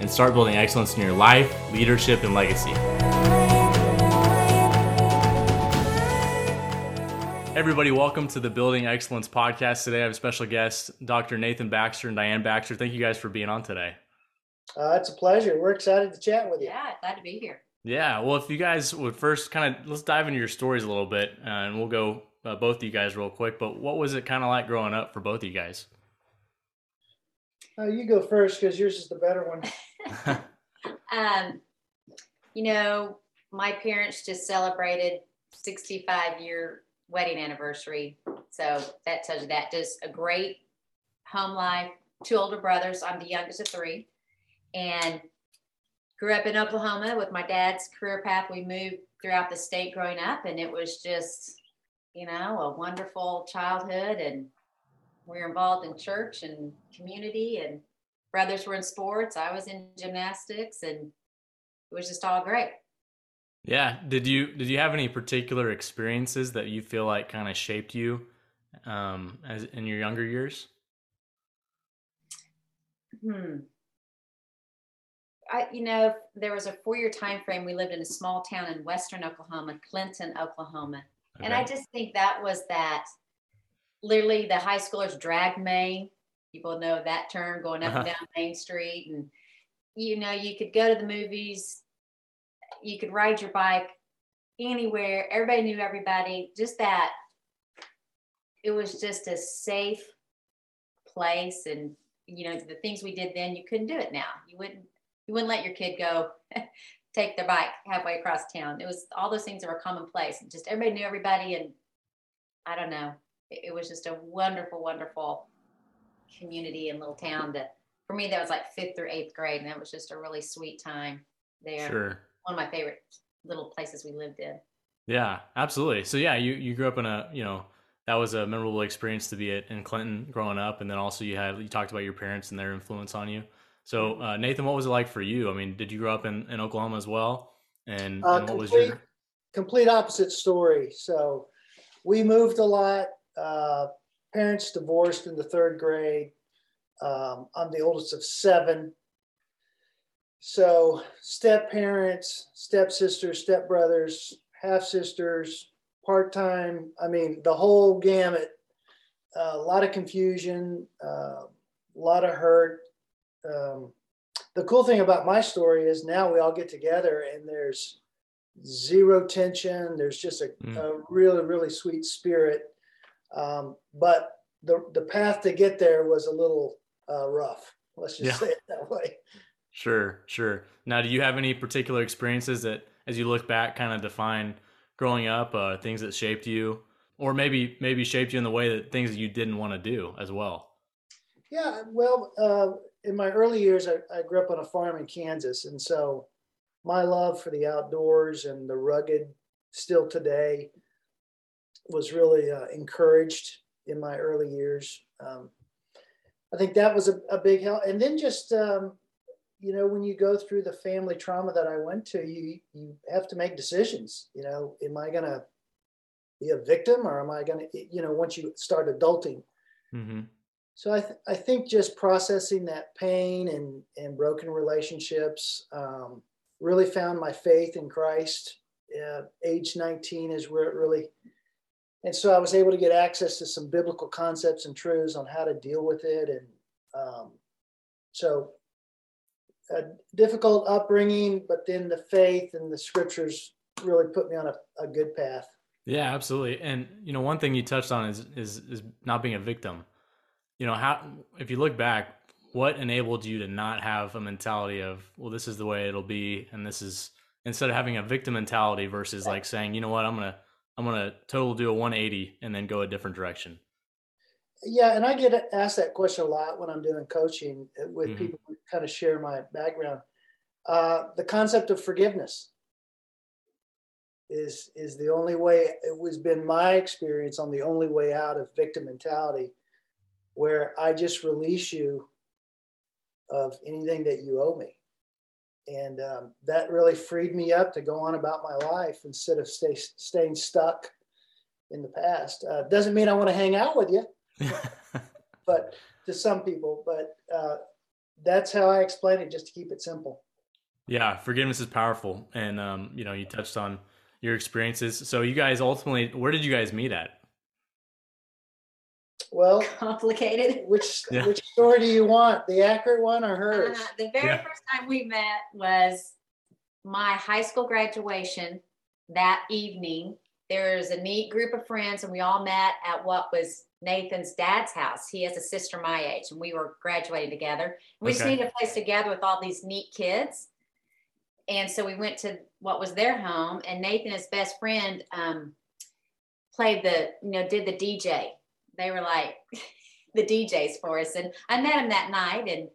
and start building excellence in your life, leadership, and legacy. Everybody, welcome to the Building Excellence podcast. Today I have a special guest, Dr. Nathan Baxter and Diane Baxter. Thank you guys for being on today. Uh, it's a pleasure. We're excited to chat with you. Yeah, glad to be here. Yeah, well, if you guys would first kind of let's dive into your stories a little bit, uh, and we'll go uh, both of you guys real quick. But what was it kind of like growing up for both of you guys? Uh, you go first because yours is the better one. um, you know, my parents just celebrated 65 year wedding anniversary. So that tells you that. Just a great home life. Two older brothers. I'm the youngest of three. And grew up in Oklahoma with my dad's career path. We moved throughout the state growing up, and it was just, you know, a wonderful childhood. And we were involved in church and community and brothers were in sports. I was in gymnastics and it was just all great. Yeah. Did you did you have any particular experiences that you feel like kind of shaped you um as in your younger years? Hmm. I, you know, there was a four-year time frame. We lived in a small town in western Oklahoma, Clinton, Oklahoma, okay. and I just think that was that literally the high schoolers drag Main. People know that term going up uh-huh. and down Main Street. And, you know, you could go to the movies, you could ride your bike anywhere. Everybody knew everybody. Just that it was just a safe place. And, you know, the things we did then, you couldn't do it now. You wouldn't, you wouldn't let your kid go take their bike halfway across town. It was all those things that were commonplace. Just everybody knew everybody. And I don't know, it was just a wonderful, wonderful community and little town that for me that was like fifth or eighth grade and that was just a really sweet time there. Sure. One of my favorite little places we lived in. Yeah, absolutely. So yeah, you, you grew up in a, you know, that was a memorable experience to be at, in Clinton growing up. And then also you had, you talked about your parents and their influence on you. So mm-hmm. uh, Nathan, what was it like for you? I mean, did you grow up in, in Oklahoma as well? And, uh, and what complete, was your complete opposite story? So we moved a lot. Uh, parents divorced in the third grade. Um, I'm the oldest of seven. So, step parents, step sisters, step brothers, half sisters, part time. I mean, the whole gamut. Uh, a lot of confusion, uh, a lot of hurt. Um, the cool thing about my story is now we all get together and there's zero tension. There's just a, mm. a really, really sweet spirit. Um, but the, the path to get there was a little uh, rough. Let's just yeah. say it that way. Sure, sure. Now, do you have any particular experiences that, as you look back, kind of define growing up, uh, things that shaped you, or maybe maybe shaped you in the way that things that you didn't want to do as well? Yeah, well, uh, in my early years, I, I grew up on a farm in Kansas, and so my love for the outdoors and the rugged, still today, was really uh, encouraged in my early years. Um, I think that was a, a, big help. And then just, um, you know, when you go through the family trauma that I went to, you you have to make decisions. You know, am I going to be a victim or am I going to, you know, once you start adulting. Mm-hmm. So I, th- I think just processing that pain and, and broken relationships um, really found my faith in Christ. Uh, age 19 is where it really and so I was able to get access to some biblical concepts and truths on how to deal with it. And um, so a difficult upbringing, but then the faith and the scriptures really put me on a, a good path. Yeah, absolutely. And you know, one thing you touched on is is is not being a victim. You know, how if you look back, what enabled you to not have a mentality of, well, this is the way it'll be, and this is instead of having a victim mentality versus like saying, you know what, I'm gonna I'm gonna total do a 180 and then go a different direction. Yeah, and I get asked that question a lot when I'm doing coaching with mm-hmm. people who kind of share my background. Uh, the concept of forgiveness is is the only way. It was been my experience on the only way out of victim mentality, where I just release you of anything that you owe me, and um, that really freed me up to go on about my life instead of stay staying stuck in the past. Uh, doesn't mean I want to hang out with you, but to some people, but uh, that's how I explain it, just to keep it simple. Yeah, forgiveness is powerful, and um, you know, you touched on your experiences. So, you guys ultimately, where did you guys meet at? Well, complicated. Which yeah. which story do you want? The accurate one or hers? Uh, the very yeah. first time we met was my high school graduation that evening. There was a neat group of friends, and we all met at what was Nathan's dad's house. He has a sister my age, and we were graduating together. We okay. just needed a place together with all these neat kids. And so we went to what was their home, and Nathan, his best friend, um, played the, you know, did the DJ. They were like the DJs for us. And I met him that night and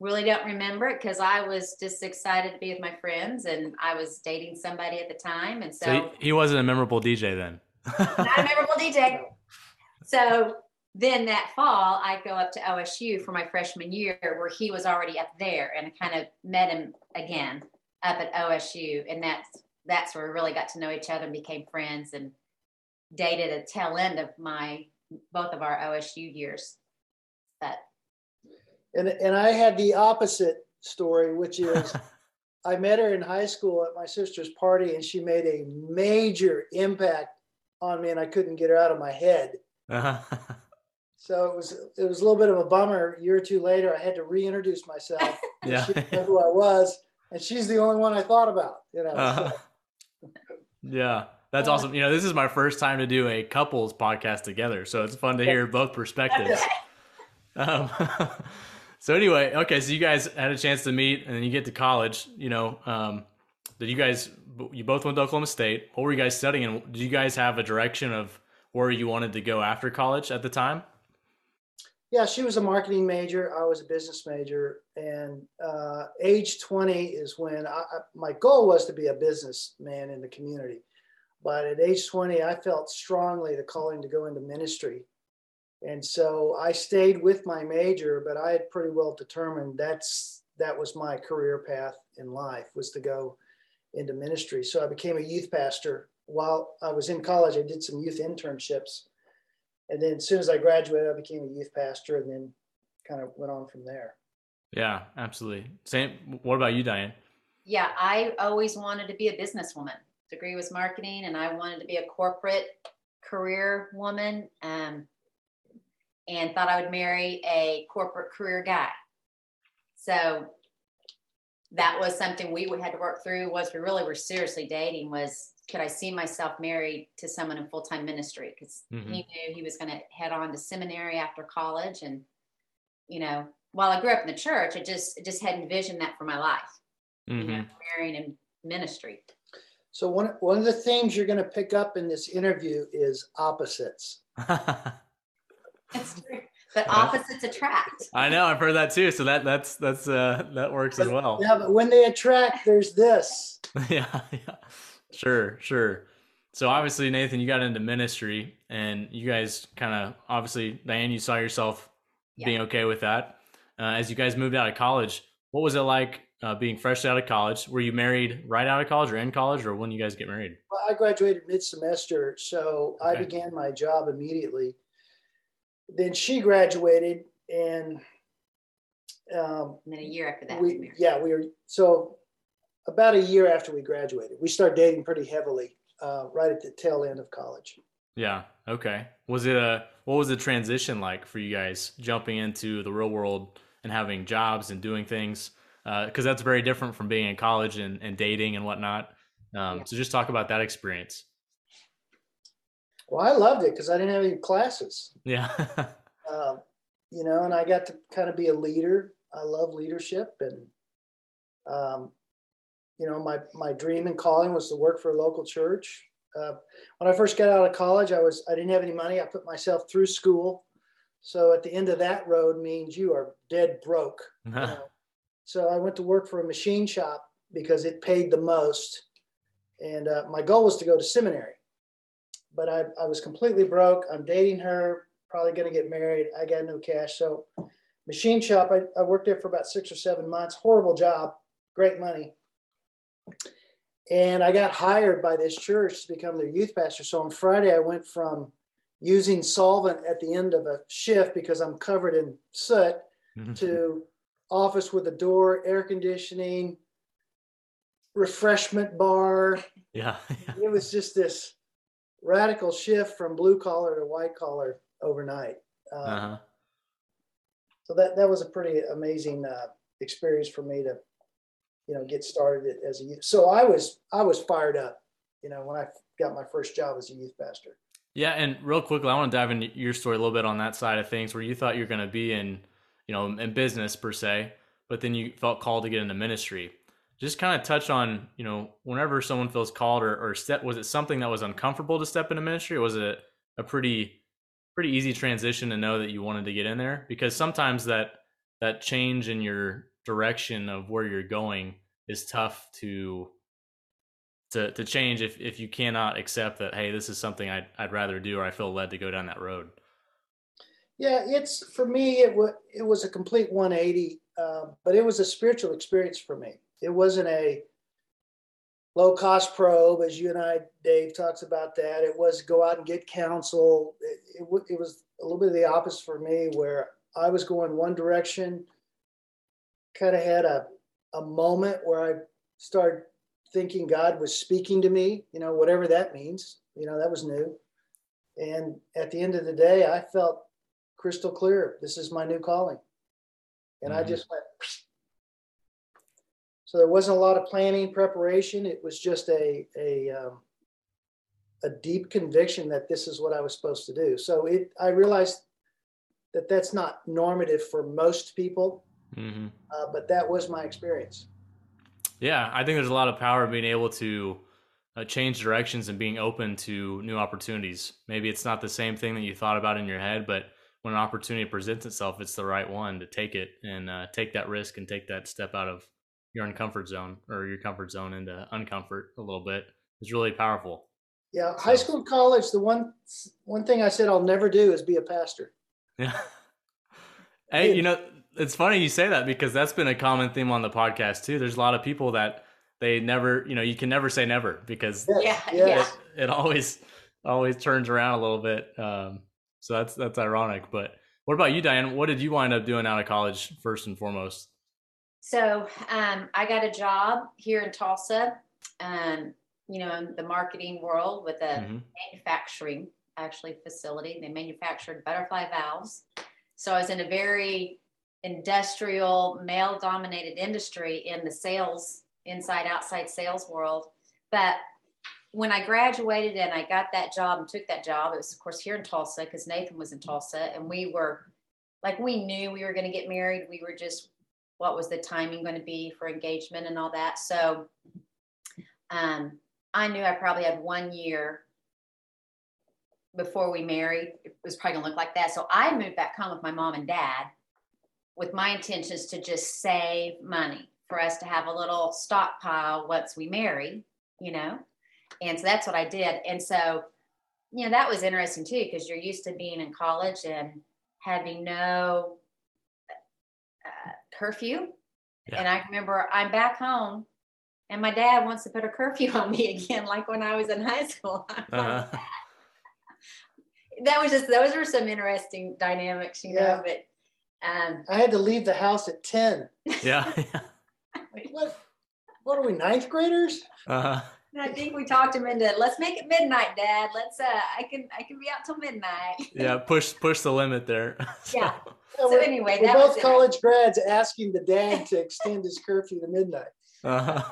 really don't remember it because I was just excited to be with my friends and I was dating somebody at the time. And so, so he, he wasn't a memorable DJ then. not a memorable DJ. So then that fall, I go up to OSU for my freshman year where he was already up there and I kind of met him again up at OSU. And that's, that's where we really got to know each other and became friends and dated a tail end of my, both of our OSU years. But. And, and I had the opposite story, which is I met her in high school at my sister's party and she made a major impact on me and I couldn't get her out of my head uh-huh. so it was it was a little bit of a bummer. A year or two later, I had to reintroduce myself. yeah, she didn't know who I was, and she's the only one I thought about. You know. Uh-huh. So. yeah, that's awesome. You know, this is my first time to do a couples podcast together, so it's fun to hear both perspectives. um, so anyway, okay, so you guys had a chance to meet, and then you get to college. You know, um, did you guys? You both went to Oklahoma State. What were you guys studying? And did you guys have a direction of where you wanted to go after college at the time? Yeah, she was a marketing major. I was a business major. And uh, age 20 is when I, my goal was to be a businessman in the community. But at age 20, I felt strongly the calling to go into ministry. And so I stayed with my major, but I had pretty well determined that's that was my career path in life was to go into ministry. So I became a youth pastor while I was in college, I did some youth internships. And then as soon as I graduated, I became a youth pastor and then kind of went on from there. Yeah, absolutely. Same. What about you, Diane? Yeah, I always wanted to be a businesswoman. Degree was marketing, and I wanted to be a corporate career woman. Um, and thought I would marry a corporate career guy. So that was something we had to work through. Was we really were seriously dating? Was could I see myself married to someone in full time ministry? Because mm-hmm. he knew he was going to head on to seminary after college, and you know, while I grew up in the church, I just I just hadn't envisioned that for my life. Mm-hmm. You know, mm-hmm. marrying in ministry. So one one of the themes you're going to pick up in this interview is opposites. That's true. But opposites attract. I know. I've heard that too. So that that's that's uh that works as well. Yeah, but when they attract, there's this. yeah, yeah. Sure, sure. So obviously, Nathan, you got into ministry, and you guys kind of obviously, Diane, you saw yourself yeah. being okay with that. Uh, as you guys moved out of college, what was it like uh, being fresh out of college? Were you married right out of college, or in college, or when you guys get married? Well, I graduated mid semester, so okay. I began my job immediately. Then she graduated, and um, and then a year after that, we, yeah, we were so about a year after we graduated. We started dating pretty heavily uh, right at the tail end of college. Yeah. Okay. Was it a what was the transition like for you guys jumping into the real world and having jobs and doing things? Because uh, that's very different from being in college and, and dating and whatnot. Um, yeah. So just talk about that experience. Well, I loved it because I didn't have any classes. Yeah. um, you know, and I got to kind of be a leader. I love leadership and um, you know, my my dream and calling was to work for a local church. Uh, when I first got out of college, I was I didn't have any money. I put myself through school. So at the end of that road means you are dead broke. You know? So I went to work for a machine shop because it paid the most. And uh, my goal was to go to seminary, but I, I was completely broke. I'm dating her, probably going to get married. I got no cash. So, machine shop, I, I worked there for about six or seven months. Horrible job, great money. And I got hired by this church to become their youth pastor. So on Friday, I went from using solvent at the end of a shift because I'm covered in soot mm-hmm. to office with a door, air conditioning, refreshment bar. Yeah. it was just this radical shift from blue collar to white collar overnight. Um, uh-huh. So that that was a pretty amazing uh, experience for me to, you know, get started as a youth. So I was I was fired up, you know, when I got my first job as a youth pastor. Yeah, and real quickly, I want to dive into your story a little bit on that side of things, where you thought you were going to be in, you know, in business per se, but then you felt called to get into ministry just kind of touch on, you know, whenever someone feels called or, or step, was it something that was uncomfortable to step into ministry or was it a pretty, pretty easy transition to know that you wanted to get in there? Because sometimes that, that change in your direction of where you're going is tough to, to, to change if, if you cannot accept that, Hey, this is something I'd, I'd rather do, or I feel led to go down that road. Yeah, it's for me. It was it was a complete 180, uh, but it was a spiritual experience for me it wasn't a low cost probe as you and I, Dave, talks about that. It was go out and get counsel. It, it, it was a little bit of the opposite for me where I was going one direction, kind of had a, a moment where I started thinking God was speaking to me, you know, whatever that means, you know, that was new. And at the end of the day, I felt crystal clear. This is my new calling. And mm-hmm. I just went, so there wasn't a lot of planning preparation. It was just a a um, a deep conviction that this is what I was supposed to do. So it I realized that that's not normative for most people, mm-hmm. uh, but that was my experience. Yeah, I think there's a lot of power in being able to uh, change directions and being open to new opportunities. Maybe it's not the same thing that you thought about in your head, but when an opportunity presents itself, it's the right one to take it and uh, take that risk and take that step out of your uncomfort zone or your comfort zone into uncomfort a little bit is really powerful. Yeah, so. high school, and college. The one one thing I said I'll never do is be a pastor. Yeah. hey, you know, it's funny you say that because that's been a common theme on the podcast too. There's a lot of people that they never, you know, you can never say never because yeah, yeah. It, it always always turns around a little bit. Um, so that's that's ironic. But what about you, Diane? What did you wind up doing out of college first and foremost? So um, I got a job here in Tulsa, um, you know, in the marketing world with a mm-hmm. manufacturing actually facility. They manufactured butterfly valves. So I was in a very industrial, male dominated industry in the sales, inside outside sales world. But when I graduated and I got that job and took that job, it was of course here in Tulsa because Nathan was in Tulsa and we were like we knew we were going to get married. We were just what was the timing going to be for engagement and all that. So um, I knew I probably had one year before we married. It was probably going to look like that. So I moved back home with my mom and dad with my intentions to just save money for us to have a little stockpile once we marry, you know? And so that's what I did. And so, you know, that was interesting too, because you're used to being in college and having no uh, curfew. Yeah. And I remember I'm back home and my dad wants to put a curfew on me again, like when I was in high school. Uh-huh. that was just, those were some interesting dynamics, you yeah. know, but. Um, I had to leave the house at 10. Yeah. what, what are we, ninth graders? Uh-huh. I think we talked him into let's make it midnight, Dad. Let's uh I can I can be out till midnight. yeah, push push the limit there. so. Yeah. So we're, anyway, we're both college grads asking the dad to extend his curfew to midnight. Uh-huh.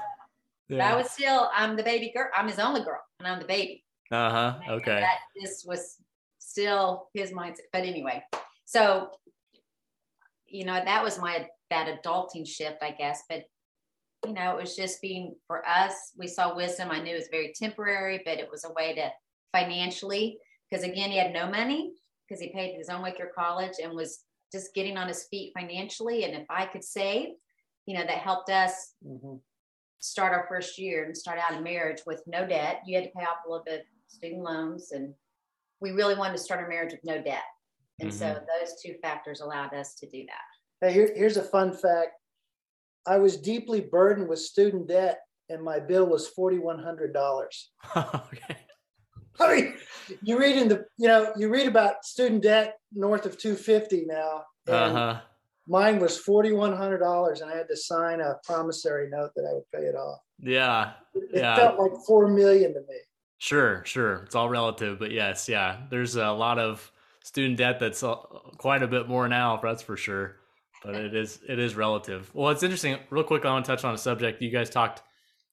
Yeah. I was still I'm the baby girl. I'm his only girl, and I'm the baby. Uh huh. Okay. That this was still his mindset, but anyway. So, you know, that was my that adulting shift, I guess. But you know, it was just being for us, we saw wisdom. I knew it was very temporary, but it was a way to financially, because again, he had no money because he paid his own way through college and was just getting on his feet financially. And if I could save, you know, that helped us Mhm. start our first year and start out a marriage with no debt. You had to pay off a little bit of student loans, and we really wanted to start our marriage with no debt. And so those two factors allowed us to do that. Hey, here, here's a fun fact. I was deeply burdened with student debt and my bill was forty-one hundred dollars. okay. I mean, you read in the, you know, you read about student debt north of two fifty now. Uh and huh. Mine was forty-one hundred dollars and I had to sign a promissory note that I would pay it off. Yeah. It Yeah. felt like four million to me. Sure, sure. It's all relative, but yes, yeah. There's a lot of student debt that's quite a bit more now, that's for sure. But it is it is relative. Well, it's interesting. Real quick, I want to touch on a subject. You guys talked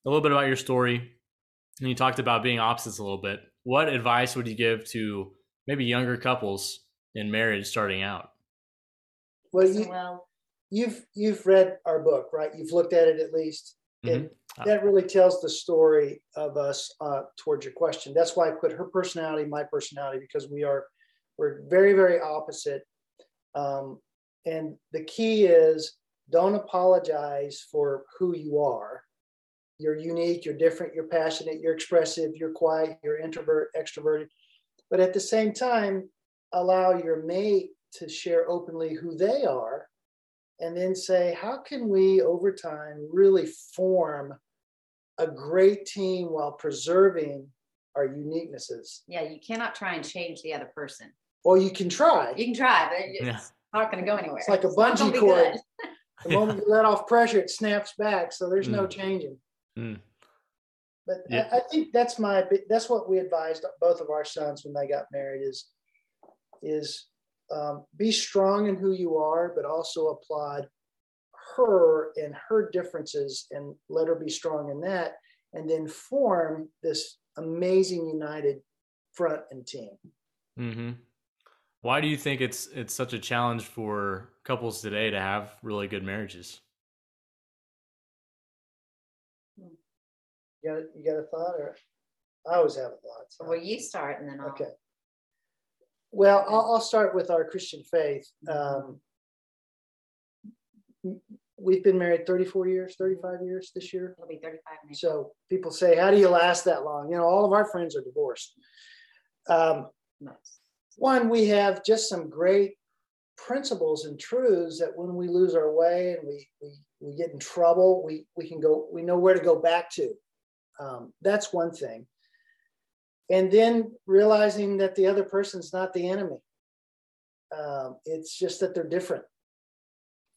a little bit about your story, and you talked about being opposites a little bit. What advice would you give to maybe younger couples in marriage starting out? Well, you, well, you've, you've read our book, right? You've looked at it at least. And Mhm. that really tells the story of us uh, towards your question. That's why I put her personality, my personality, because we are we're very very opposite. Um, and the key is don't apologize for who you are. You're unique. You're different. You're passionate. You're expressive. You're quiet. You're introvert, extroverted. But at the same time, allow your mate to share openly who they are and then say, how can we over time really form a great team while preserving our uniquenesses? yeah, you cannot try and change the other person. Well, you can try. You can try, but it's Yeah. Not going to go anywhere. It's like a not gonna bungee be cord. good. The moment you let off pressure, it snaps back. So there's no Mm. changing. Mm. But Yeah. I, I think that's my that's what we advised both of our sons when they got married is is um, be strong in who you are, but also applaud her and her differences and let her be strong in that, and then form this amazing united front and team. hmm Why do you think it's it's such a challenge for couples today to have really good marriages? You got a- you got a thought, or I always have a thought. so- Well, you start and then I'll. Okay. Well, I'll, I'll start with our Christian faith. Um, we've been married 34 years, 35 years this year. It'll be 35 minutes. So people say, How do you last that long? You know, all of our friends are divorced. Um, one, we have just some great principles and truths that when we lose our way and we, we, we get in trouble, we, we can go, we know where to go back to. Um, that's one thing. And then realizing that the other person's not the enemy. Um, it's just that they're different.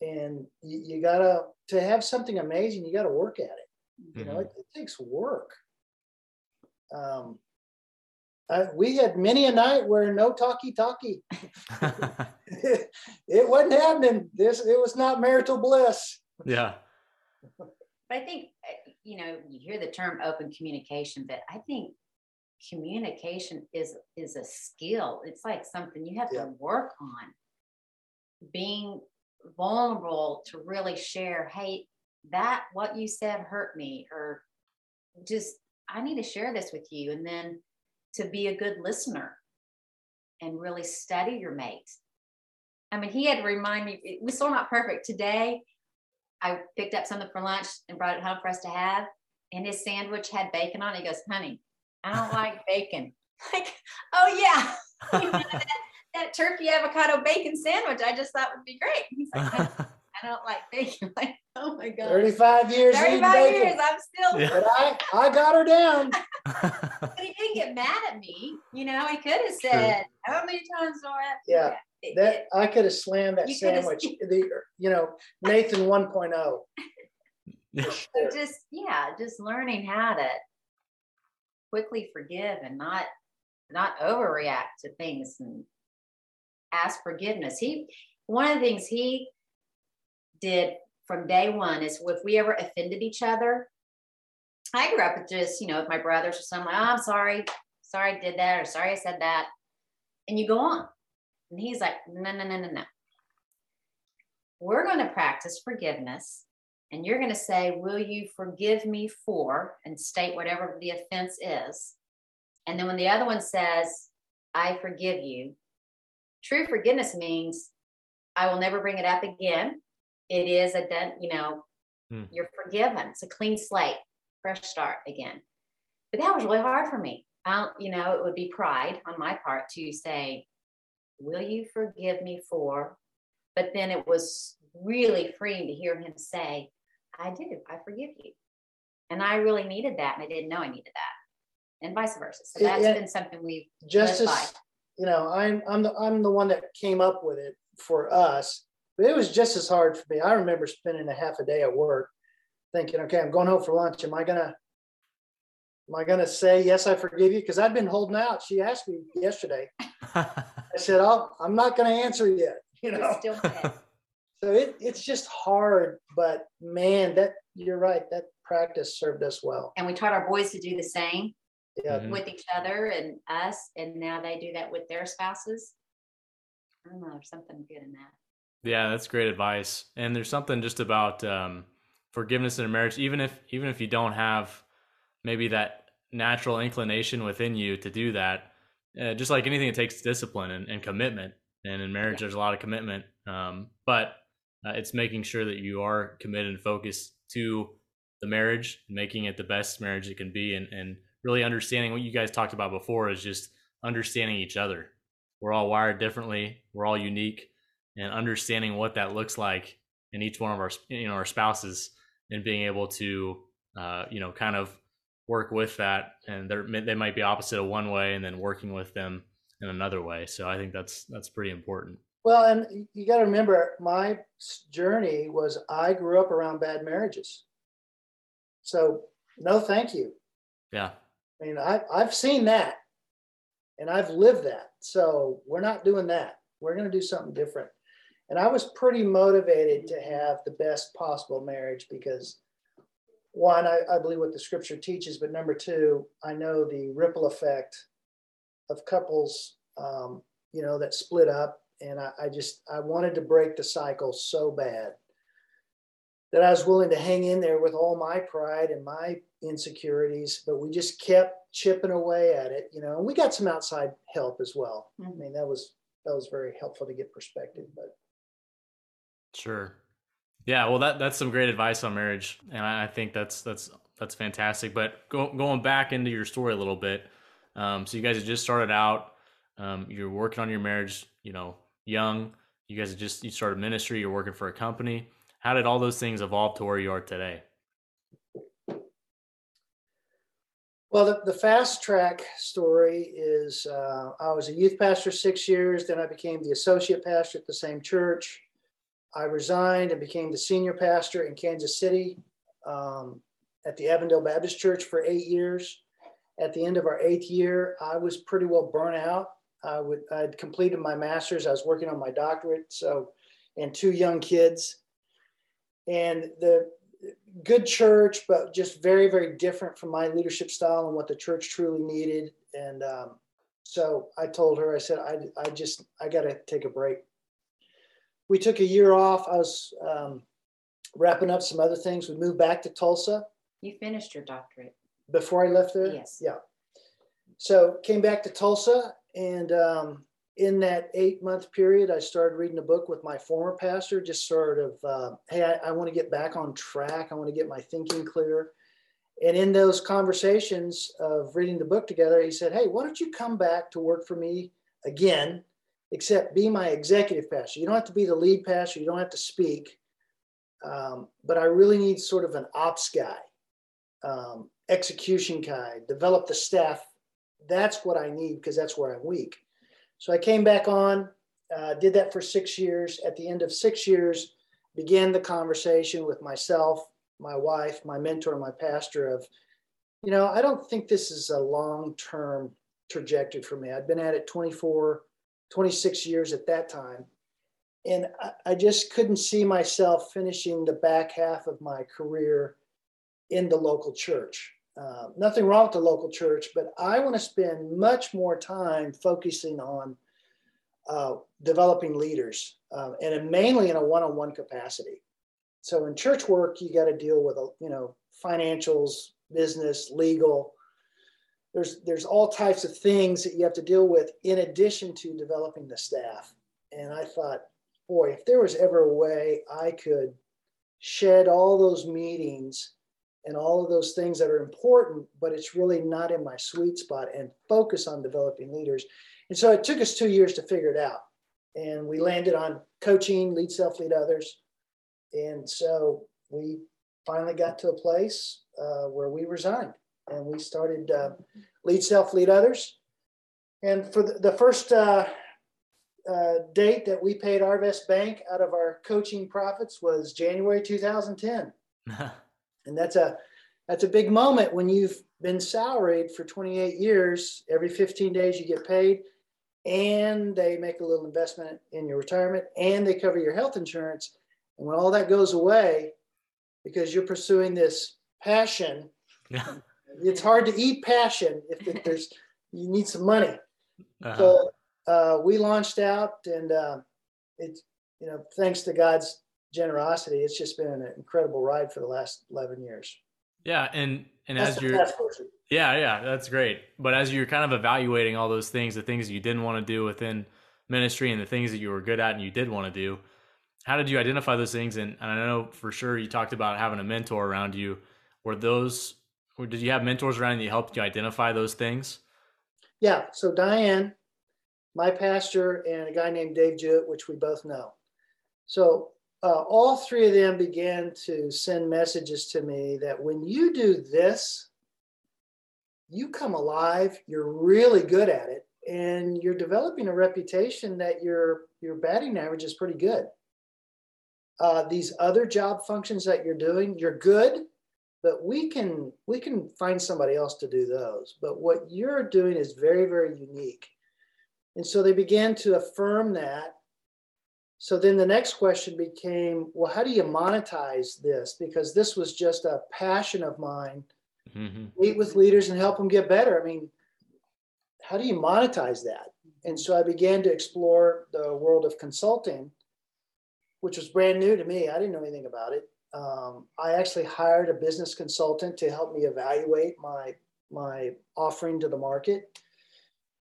And you, you gotta, to have something amazing, you gotta work at it. You know, it, it takes work. Um, I, we had many a night where no talkie talkie. it wasn't happening. This it was not marital bliss. yeah. But I think, uh, you know, you hear the term open communication, but I think communication is is a skill. It's like something you have Yeah. to work on. Being vulnerable to really share, hey, that what you said hurt me, or just I need to share this with you, and then to be a good listener and really study your mate. I mean, he had to remind me, we're still not perfect. Today, I picked up something for lunch and brought it home for us to have. And his sandwich had bacon on it. He goes, honey, I don't like bacon. Like, oh yeah. That, that turkey avocado bacon sandwich I just thought would be great. He's like, I, I don't like bacon. Like, oh my God. 35 years eating 35 bacon. years, I'm still Yeah. But I, I got her down. but he didn't get mad at me. You know, he could have said, How many times do I have to Yeah, that? It- That it- I could have slammed that You sandwich. The you know Nathan oh. 1.0. for So just yeah, just learning how to quickly forgive and not not overreact to things and ask forgiveness. He one of the things he did from day one is if we ever offended each other, I grew up with just, you know, with my brothers or something like, oh, I'm sorry, sorry I did that, or sorry I said that. And you go on. And he's like, no, no, no, no, no. We're going to practice forgiveness and you're going to say, Will you forgive me for, and state whatever the offense is. And then when the other one says, I forgive you, true forgiveness means I will never bring it up again. It is a done, you know, Hmm. You're forgiven. It's a clean slate, fresh start again. But that was really hard for me. I don't, you know, it would be pride on my part to say, Will you forgive me for? But then it was really freeing to hear him say, I do, I forgive you. And I really needed that, and I didn't know I needed that, and vice versa. So that's it, been something we've just as you know, I'm I'm the I'm the one that came up with it for us, but it was just as hard for me. I remember spending a half a day at work, thinking, okay, I'm going home for lunch. Am I gonna am I gonna say yes, I forgive you? Because I've been holding out. She asked me yesterday. I said, oh, I'm not gonna answer yet. You know. so it, it's just hard, but man, that you're right. That practice served us well. And we taught our boys to do the same yeah. Mm-hmm. with each other and us. And now they do that with their spouses. I don't know, there's something good in that. Yeah, that's great advice. And there's something just about um, forgiveness in a marriage, even if even if you don't have maybe that natural inclination within you to do that. Uh, just like anything, it takes discipline and, and commitment. And in marriage, yeah. there's a lot of commitment. Um, but uh, it's making sure that you are committed and focused to the marriage, making it the best marriage it can be, and, and really understanding what you guys talked about before is just understanding each other. We're all wired differently. We're all unique, and understanding what that looks like in each one of our you know our spouses, and being able to uh, you know kind of work with that, and they might be opposite of one way, and then working with them in another way. So I think that's that's pretty important. Well, and you got to remember, my journey was I grew up around bad marriages. So no, thank you. Yeah. I mean, I, I've seen that and I've lived that. So we're not doing that. We're going to do something different. And I was pretty motivated to have the best possible marriage because one, I, I believe what the scripture teaches, but number two, I know the ripple effect of couples, um, you know, that split up. And I, I just, I wanted to break the cycle so bad that I was willing to hang in there with all my pride and my insecurities, but we just kept chipping away at it, you know. And we got some outside help as well. Mm-hmm. I mean, that was that was very helpful to get perspective, but sure. Yeah, well that that's some great advice on marriage and I think that's that's that's fantastic. But go, going back into your story a little bit. Um, so you guys had just started out um, you're working on your marriage, you know, young. You guys just you started ministry, you're working for a company how did all those things evolve to where you are today? Well, the, the fast track story is uh, I was a youth pastor six years, then I became the associate pastor at the same church. I resigned and became the senior pastor in Kansas City um, at the Avondale Baptist Church for eight years. At the end of our eighth year, I was pretty well burnt out. I would I'd completed my master's. I was working on my doctorate, so and two young kids and the good church, but just very, very different from my leadership style and what the church truly needed. And um, so I told her, I said, I, I just, I got to take a break. We took a year off. I was um, wrapping up some other things. We moved back to Tulsa. You finished your doctorate before I left there. Yes. Yeah. So came back to Tulsa and um, in that eight month period, I started reading a book with my former pastor, just sort of, uh, hey, I, I want to get back on track. I want to get my thinking clear. And in those conversations of reading the book together, he said, hey, why don't you come back to work for me again, except be my executive pastor? You don't have to be the lead pastor, you don't have to speak. Um, but I really need sort of an ops guy, um, execution guy, develop the staff. That's what I need because that's where I'm weak. So I came back on, uh, did that for six years. At the end of six years, began the conversation with myself, my wife, my mentor, my pastor of, you know, I don't think this is a long term trajectory for me. I'd been at it 24, 26 years at that time. And I, I just couldn't see myself finishing the back half of my career in the local church. Uh, nothing wrong with the local church, but I want to spend much more time focusing on uh, developing leaders, uh, and mainly in a one-on-one capacity. So in church work, you got to deal with you know financials, business, legal. There's there's all types of things that you have to deal with in addition to developing the staff. And I thought, boy, if there was ever a way I could shed all those meetings and all of those things that are important, but it's really not in my sweet spot and focus on developing leaders. And so it took us two years to figure it out. And we landed on coaching, lead self, lead others. And so we finally got to a place uh, where we resigned and we started uh, lead self, lead others. And for the, the first uh, uh date that we paid Arvest Bank out of our coaching profits was January 2010. and that's a that's a big moment when you've been salaried for 28 years. Every 15 days you get paid, and they make a little investment in your retirement, and they cover your health insurance. And when all that goes away, because you're pursuing this passion, it's hard to eat passion if, if there's you need some money. Uh-huh. So uh, we launched out, and uh, it's you know thanks to God's generosity, it's just been an incredible ride for the last 11 years. Yeah, and and that's as you're yeah, yeah, that's great. But as you're kind of evaluating all those things, the things you didn't want to do within ministry and the things that you were good at and you did want to do, how did you identify those things? And, and I know for sure you talked about having a mentor around you. Were those or did you have mentors around you that helped you identify those things? Yeah. So Diane, my pastor, and a guy named Dave Jewett, which we both know. So uh, all three of them began to send messages to me that when you do this, you come alive, you're really good at it, and you're developing a reputation that your, your batting average is pretty good. Uh, these other job functions that you're doing, you're good, but we can we can find somebody else to do those. But what you're doing is very, very unique. And so they began to affirm that so then the next question became, well, how do you monetize this? Because this was just a passion of mine. Mm-hmm. Meet with leaders and help them get better. I mean, how do you monetize that? And so I began to explore the world of consulting, which was brand new to me. I didn't know anything about it. Um, I actually hired a business consultant to help me evaluate my my offering to the market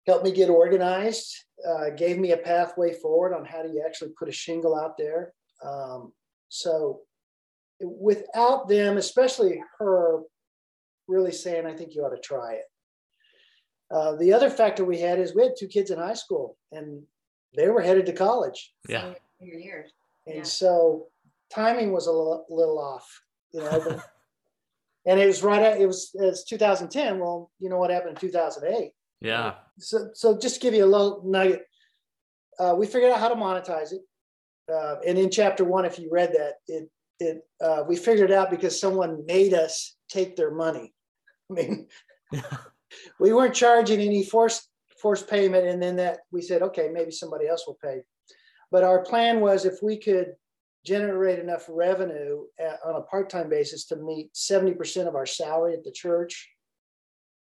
helped me get organized, uh, gave me a pathway forward on how do you actually put a shingle out there. Um, so without them, especially her really saying, I think you ought to try it. Uh, the other factor we had is we had two kids in high school and they were headed to college. Yeah. years. And yeah. so timing was a little, little off, you know. and it was right at, it was, it was 2010. Well, you know what happened in 2008? Yeah. So, so just to give you a little nugget, uh, we figured out how to monetize it. Uh, and in chapter one, if you read that, it it uh, we figured it out because someone made us take their money. I mean, we weren't charging any forced forced payment, and then that we said, okay, maybe somebody else will pay. But our plan was if we could generate enough revenue at, on a part time basis to meet seventy percent of our salary at the church,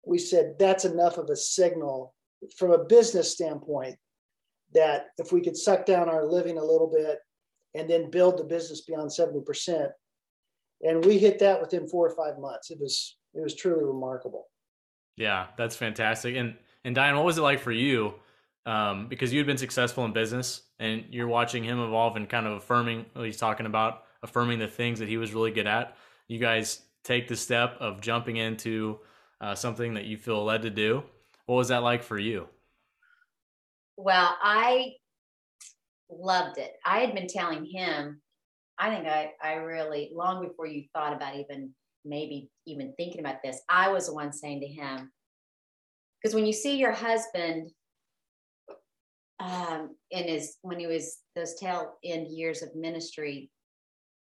we said that's enough of a signal from a business standpoint that if we could suck down our living a little bit and then build the business beyond 70% and we hit that within four or five months. It was it was truly remarkable. Yeah that's fantastic. And and diane what was it like for you um, because you had been successful in business and you're watching him evolve and kind of affirming what he's talking about affirming the things that he was really good at you guys take the step of jumping into uh, something that you feel led to do. What was that like for you? Well, I loved it. I had been telling him, I think I, I really, long before you thought about even maybe even thinking about this, I was the one saying to him, because when you see your husband um, in his, when he was those tail end years of ministry,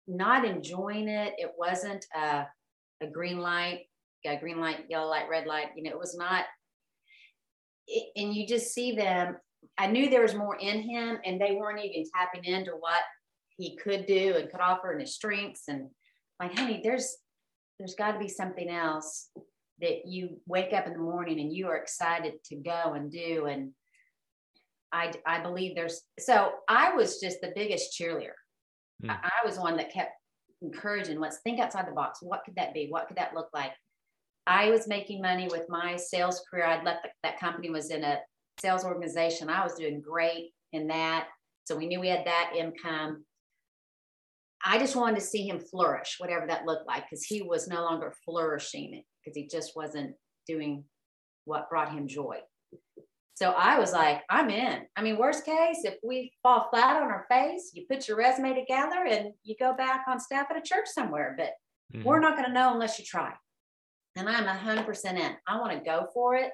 not enjoying it, it wasn't a, a green light got green light, yellow light, red light. You know, it was not, it, and you just see them. I knew there was more in him, and they weren't even tapping into what he could do and could offer and his strengths. And like, honey, there's there's got to be something else that you wake up in the morning and you are excited to go and do. And I I believe there's so I was just the biggest cheerleader. Hmm. I, I was one that kept encouraging let's think outside the box what could that be what could that look like I was making money with my sales career. I'd left the, that company was in a sales organization. I was doing great in that. So we knew we had that income. I just wanted to see him flourish, whatever that looked like, because he was no longer flourishing because he just wasn't doing what brought him joy. So I was like, I'm in. I mean, worst case, if we fall flat on our face, you put your resume together and you go back on staff at a church somewhere. But mm-hmm. we're not going to know unless you try. And I'm 100% in. I want to go for it.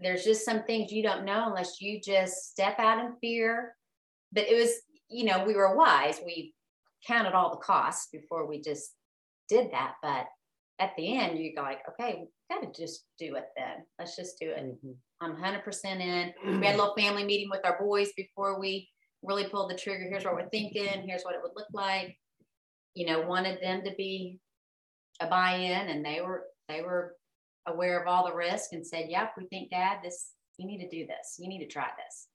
There's just some things you don't know unless you just step out in fear. But it was, you know, we were wise. We counted all the costs before we just did that. But at the end, you go like, okay, we got to just do it then. Let's just do it. Mm-hmm. I'm 100% in. We had a little family meeting with our boys before we really pulled the trigger. Here's what we're thinking. Here's what it would look like. You know, wanted them to be a buy-in, and they were they were aware of all the risk and said, "Yep, we think, Dad, this you need to do this. You need to try this."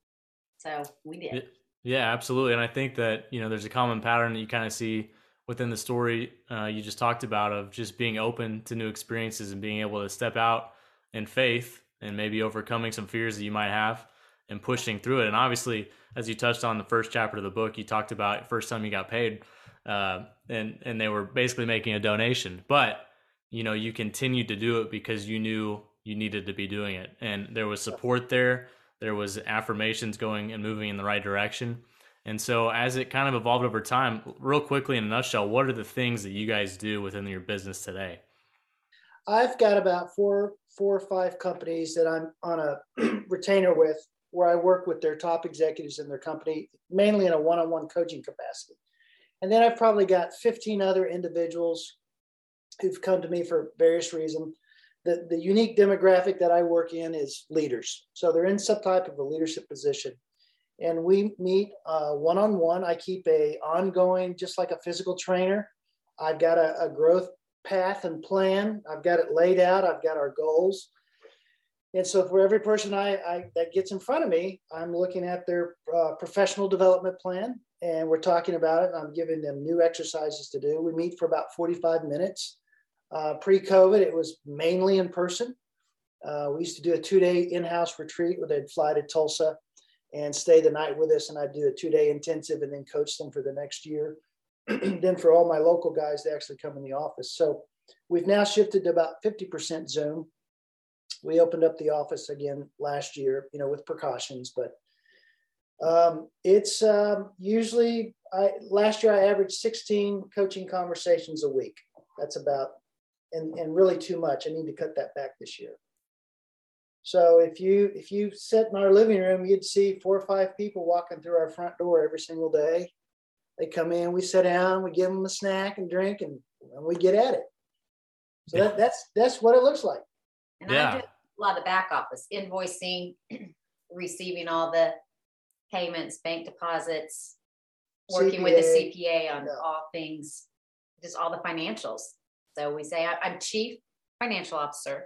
So we did. Yeah, absolutely. And I think that you know there's a common pattern that you kind of see within the story uh, you just talked about of just being open to new experiences and being able to step out in faith and maybe overcoming some fears that you might have and pushing through it. And obviously, as you touched on the first chapter of the book, you talked about first time you got paid, uh, and and they were basically making a donation, but you know you continued to do it because you knew you needed to be doing it, and there was support there. There was affirmations going and moving in the right direction. And so, as it kind of evolved over time, real quickly in a nutshell, what are the things that you guys do within your business today? I've got about four, four or five companies that I'm on a retainer with, where I work with their top executives in their company, mainly in a one-on-one coaching capacity. And then I've probably got 15 other individuals who've come to me for various reasons. The, the unique demographic that I work in is leaders. So they're in some type of a leadership position. And we meet one on one. I keep a ongoing, just like a physical trainer. I've got a, a growth path and plan. I've got it laid out. I've got our goals. And so for every person I, I that gets in front of me, I'm looking at their uh, professional development plan and we're talking about it. I'm giving them new exercises to do. We meet for about 45 minutes. Uh, Pre-COVID, it was mainly in person. Uh, we used to do a two-day in-house retreat where they'd fly to Tulsa and stay the night with us, and I'd do a two-day intensive and then coach them for the next year. then for all my local guys to actually come in the office. So we've now shifted to about 50% Zoom. We opened up the office again last year, you know, with precautions, but um, it's um, usually I last year I averaged 16 coaching conversations a week. That's about and, and really too much. I need to cut that back this year. So if you if you sit in our living room, you'd see four or five people walking through our front door every single day. They come in, we sit down, we give them a snack and drink, and, and we get at it. So yeah. that, that's that's what it looks like. And yeah. I do a lot of the back office invoicing, receiving all the payments, bank deposits, working CPA, with the CPA on all things, just all the financials. So we say I'm chief financial officer,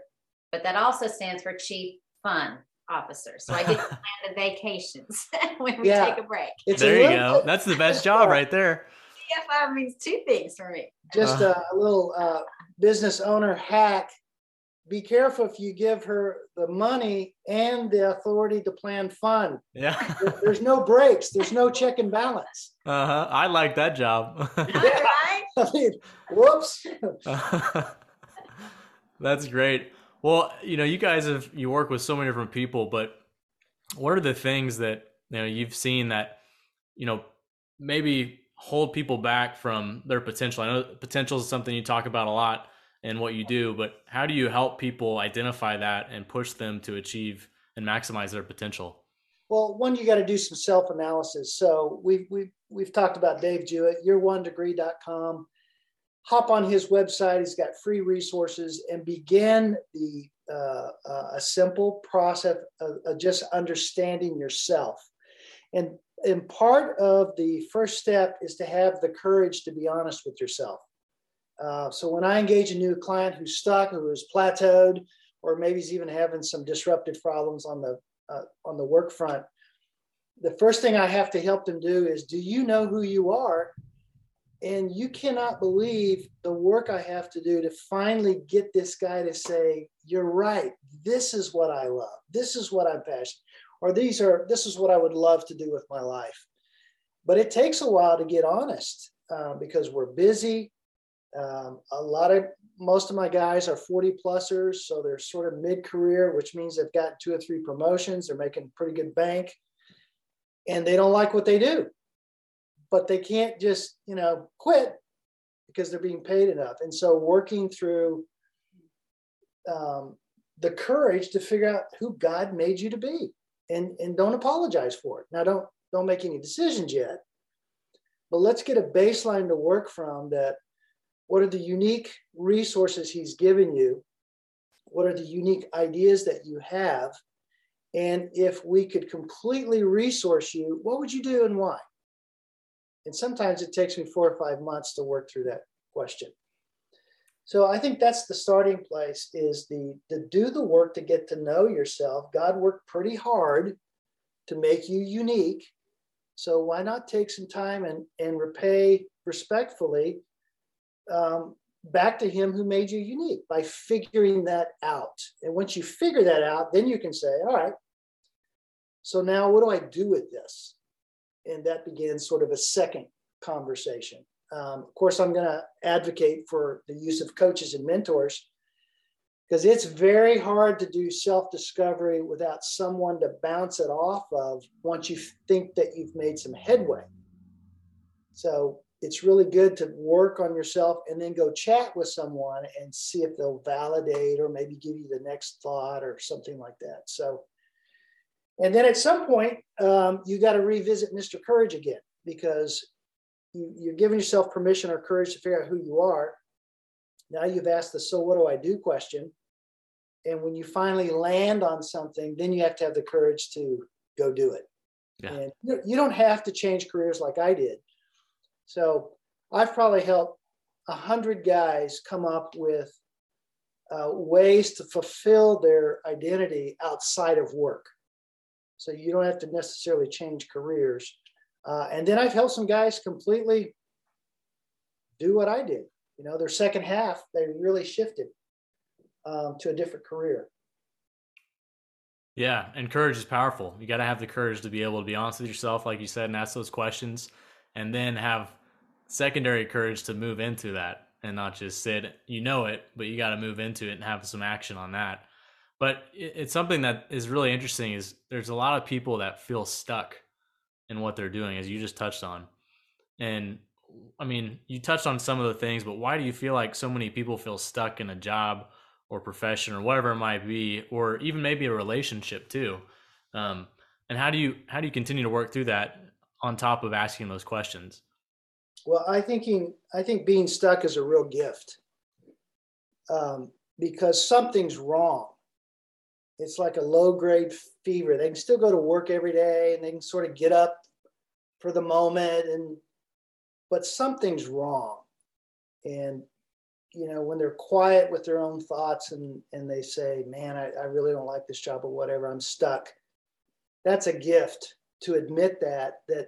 but that also stands for chief fun officer. So I get to plan the vacations when we yeah. take a break. It's there a you go. Bit, That's the best job right there. CFO means two things for me. Just uh, a little uh, business owner hack be careful if you give her the money and the authority to plan fun. Yeah. There's no breaks. There's no check and balance. Uh huh. I like that job. yeah. I mean, whoops. That's great. Well, you know, you guys have you work with so many different people, but what are the things that you know you've seen that you know maybe hold people back from their potential? I know potential is something you talk about a lot in what you do, but how do you help people identify that and push them to achieve and maximize their potential? Well, one, you got to do some self analysis. So we've, we've, we've talked about Dave Jewett, your1degree.com. Hop on his website. He's got free resources and begin the uh, uh, a simple process of, of just understanding yourself. And, and part of the first step is to have the courage to be honest with yourself. Uh, so when I engage a new client who's stuck, who is plateaued, or maybe he's even having some disruptive problems on the uh, on the work front, the first thing I have to help them do is, do you know who you are? And you cannot believe the work I have to do to finally get this guy to say, "You're right. This is what I love. This is what I'm passionate, or these are this is what I would love to do with my life." But it takes a while to get honest uh, because we're busy. Um, a lot of most of my guys are 40 plusers, so they're sort of mid career, which means they've got two or three promotions. They're making pretty good bank, and they don't like what they do, but they can't just you know quit because they're being paid enough. And so working through um, the courage to figure out who God made you to be, and and don't apologize for it. Now don't don't make any decisions yet, but let's get a baseline to work from that what are the unique resources he's given you what are the unique ideas that you have and if we could completely resource you what would you do and why and sometimes it takes me four or five months to work through that question so i think that's the starting place is the to do the work to get to know yourself god worked pretty hard to make you unique so why not take some time and, and repay respectfully um, back to him who made you unique by figuring that out. And once you figure that out, then you can say, all right, so now what do I do with this? And that begins sort of a second conversation. Um, of course, I'm going to advocate for the use of coaches and mentors because it's very hard to do self discovery without someone to bounce it off of once you think that you've made some headway. So it's really good to work on yourself and then go chat with someone and see if they'll validate or maybe give you the next thought or something like that. So, and then at some point, um, you got to revisit Mr. Courage again because you, you're giving yourself permission or courage to figure out who you are. Now you've asked the so what do I do question and when you finally land on something then you have to have the courage to go do it yeah. and you don't have to change careers like i did so i've probably helped a hundred guys come up with uh, ways to fulfill their identity outside of work so you don't have to necessarily change careers uh, and then i've helped some guys completely do what i did you know their second half they really shifted um, to a different career. Yeah, and courage is powerful. You got to have the courage to be able to be honest with yourself, like you said, and ask those questions, and then have secondary courage to move into that and not just sit. You know it, but you got to move into it and have some action on that. But it's something that is really interesting. Is there's a lot of people that feel stuck in what they're doing, as you just touched on, and I mean, you touched on some of the things, but why do you feel like so many people feel stuck in a job? or profession or whatever it might be, or even maybe a relationship too. Um, and how do you how do you continue to work through that on top of asking those questions? Well, I thinking I think being stuck is a real gift um, because something's wrong. It's like a low grade fever. They can still go to work every day and they can sort of get up for the moment and but something's wrong and you know, when they're quiet with their own thoughts and and they say, "Man, I, I really don't like this job or whatever. I'm stuck." That's a gift to admit that that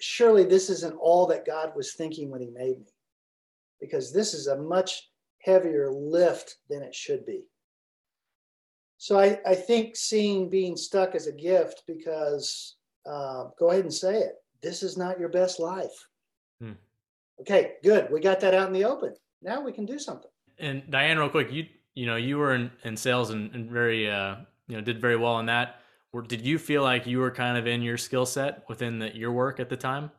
surely this isn't all that God was thinking when He made me, because this is a much heavier lift than it should be. So I, I think seeing being stuck as a gift because uh, go ahead and say it. This is not your best life. Hmm. Okay, good. We got that out in the open now we can do something. And Diane, real quick, you you know you were in, in sales and, and very uh, you know did very well in that. did you feel like you were kind of in your skill set within the, your work at the time?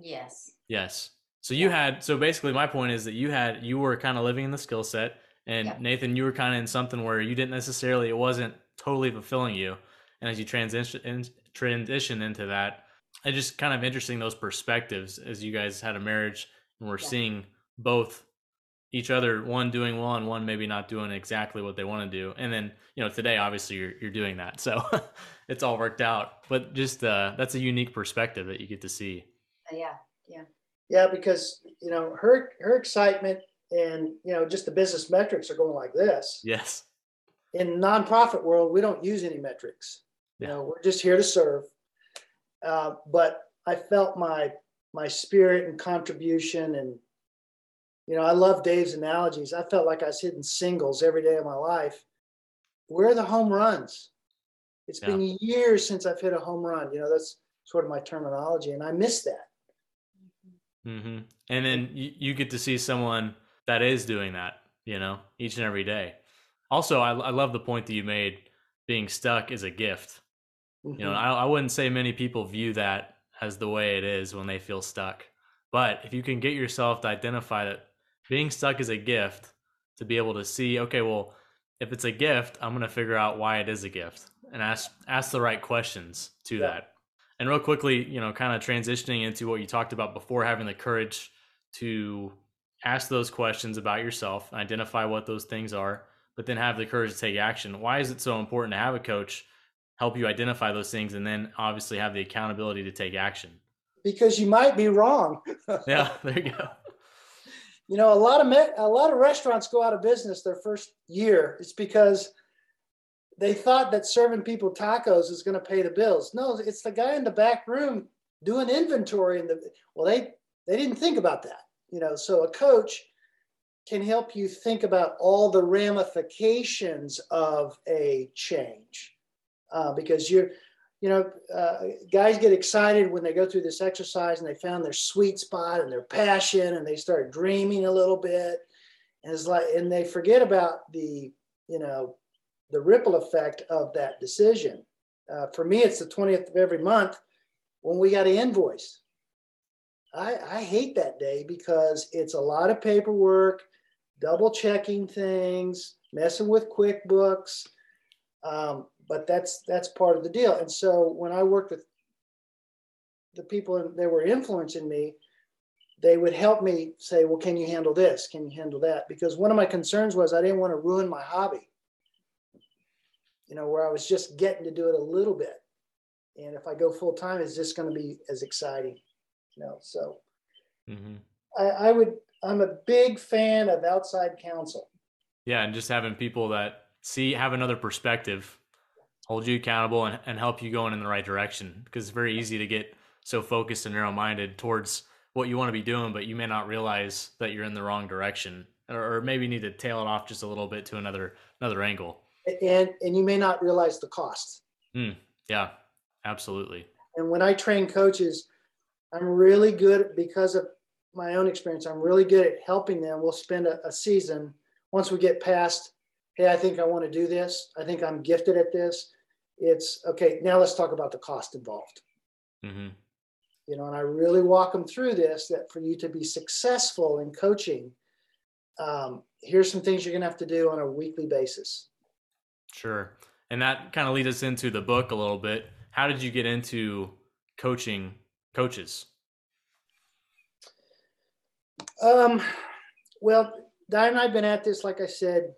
Yes. Yes. So you had so basically my point is that you had you were kind of living in the skill set, and yep. Nathan, you were kind of in something where you didn't necessarily it wasn't totally fulfilling you, and as you transition in, transition into that, it's just kind of interesting those perspectives as you guys had a marriage and we're seeing both each other one doing well and one maybe not doing exactly what they want to do. And then you know today obviously you're, you're doing that. So it's all worked out. But just uh, that's a unique perspective that you get to see. Uh, yeah. Yeah. Yeah because you know her her excitement and you know just the business metrics are going like this yes in nonprofit world we don't use any metrics yeah. you know we're just here to serve uh, but i felt my my spirit and contribution and you know, I love Dave's analogies. I felt like I was hitting singles every day of my life. Where are the home runs? It's yeah. been years since I've hit a home run. You know, that's sort of my terminology, and I miss that. Mm-hmm. And then you, you get to see someone that is doing that, you know, each and every day. Also, I, I love the point that you made. Being stuck is a gift. Mm-hmm. You know, mm-hmm. I, I wouldn't say many people view that as the way it is when they feel stuck. But if you can get yourself to identify that being stuck is a gift, to be able to see, okay, well, if it's a gift, I'm going to figure out why it is a gift and ask ask the right questions to yeah. that. And real quickly, you know, kind of transitioning into what you talked about before, having the courage to ask those questions about yourself, identify what those things are, but then have the courage to take action. Why is it so important to have a coach help you identify those things and then obviously have the accountability to take action? Because you might be wrong. yeah, there you go. You know, a lot of me- a lot of restaurants go out of business their first year. It's because they thought that serving people tacos is going to pay the bills. No, it's the guy in the back room doing inventory and the well they they didn't think about that. You know, so a coach can help you think about all the ramifications of a change uh, because you're you know uh, guys get excited when they go through this exercise and they found their sweet spot and their passion and they start dreaming a little bit and it's like and they forget about the you know the ripple effect of that decision. Uh, for me, it's the 20th of every month when we got an invoice. I, I hate that day because it's a lot of paperwork, double checking things, messing with QuickBooks. Um, but that's that's part of the deal. And so when I worked with the people that were influencing me, they would help me say, "Well, can you handle this? Can you handle that?" Because one of my concerns was I didn't want to ruin my hobby you know, where I was just getting to do it a little bit. And if I go full time, is this going to be as exciting? You know, so mm-hmm. I, I would, I'm a big fan of outside counsel. Yeah. And just having people that see, have another perspective, hold you accountable and, and help you going in the right direction. Because it's very easy to get so focused and narrow minded towards what you want to be doing, but you may not realize that you're in the wrong direction or, or maybe need to tail it off just a little bit to another, another angle and and you may not realize the cost. Mm, yeah, absolutely. And when I train coaches, I'm really good because of my own experience. I'm really good at helping them. We'll spend a, a season once we get past. Hey, I think I want to do this. I think I'm gifted at this. It's okay. Now let's talk about the cost involved. Mm-hmm. You know, and I really walk them through this. That for you to be successful in coaching, um, here's some things you're going to have to do on a weekly basis. Sure. And that kind of leads us into the book a little bit. How did you get into coaching coaches? Um, well, Diane and I've been at this, like I said,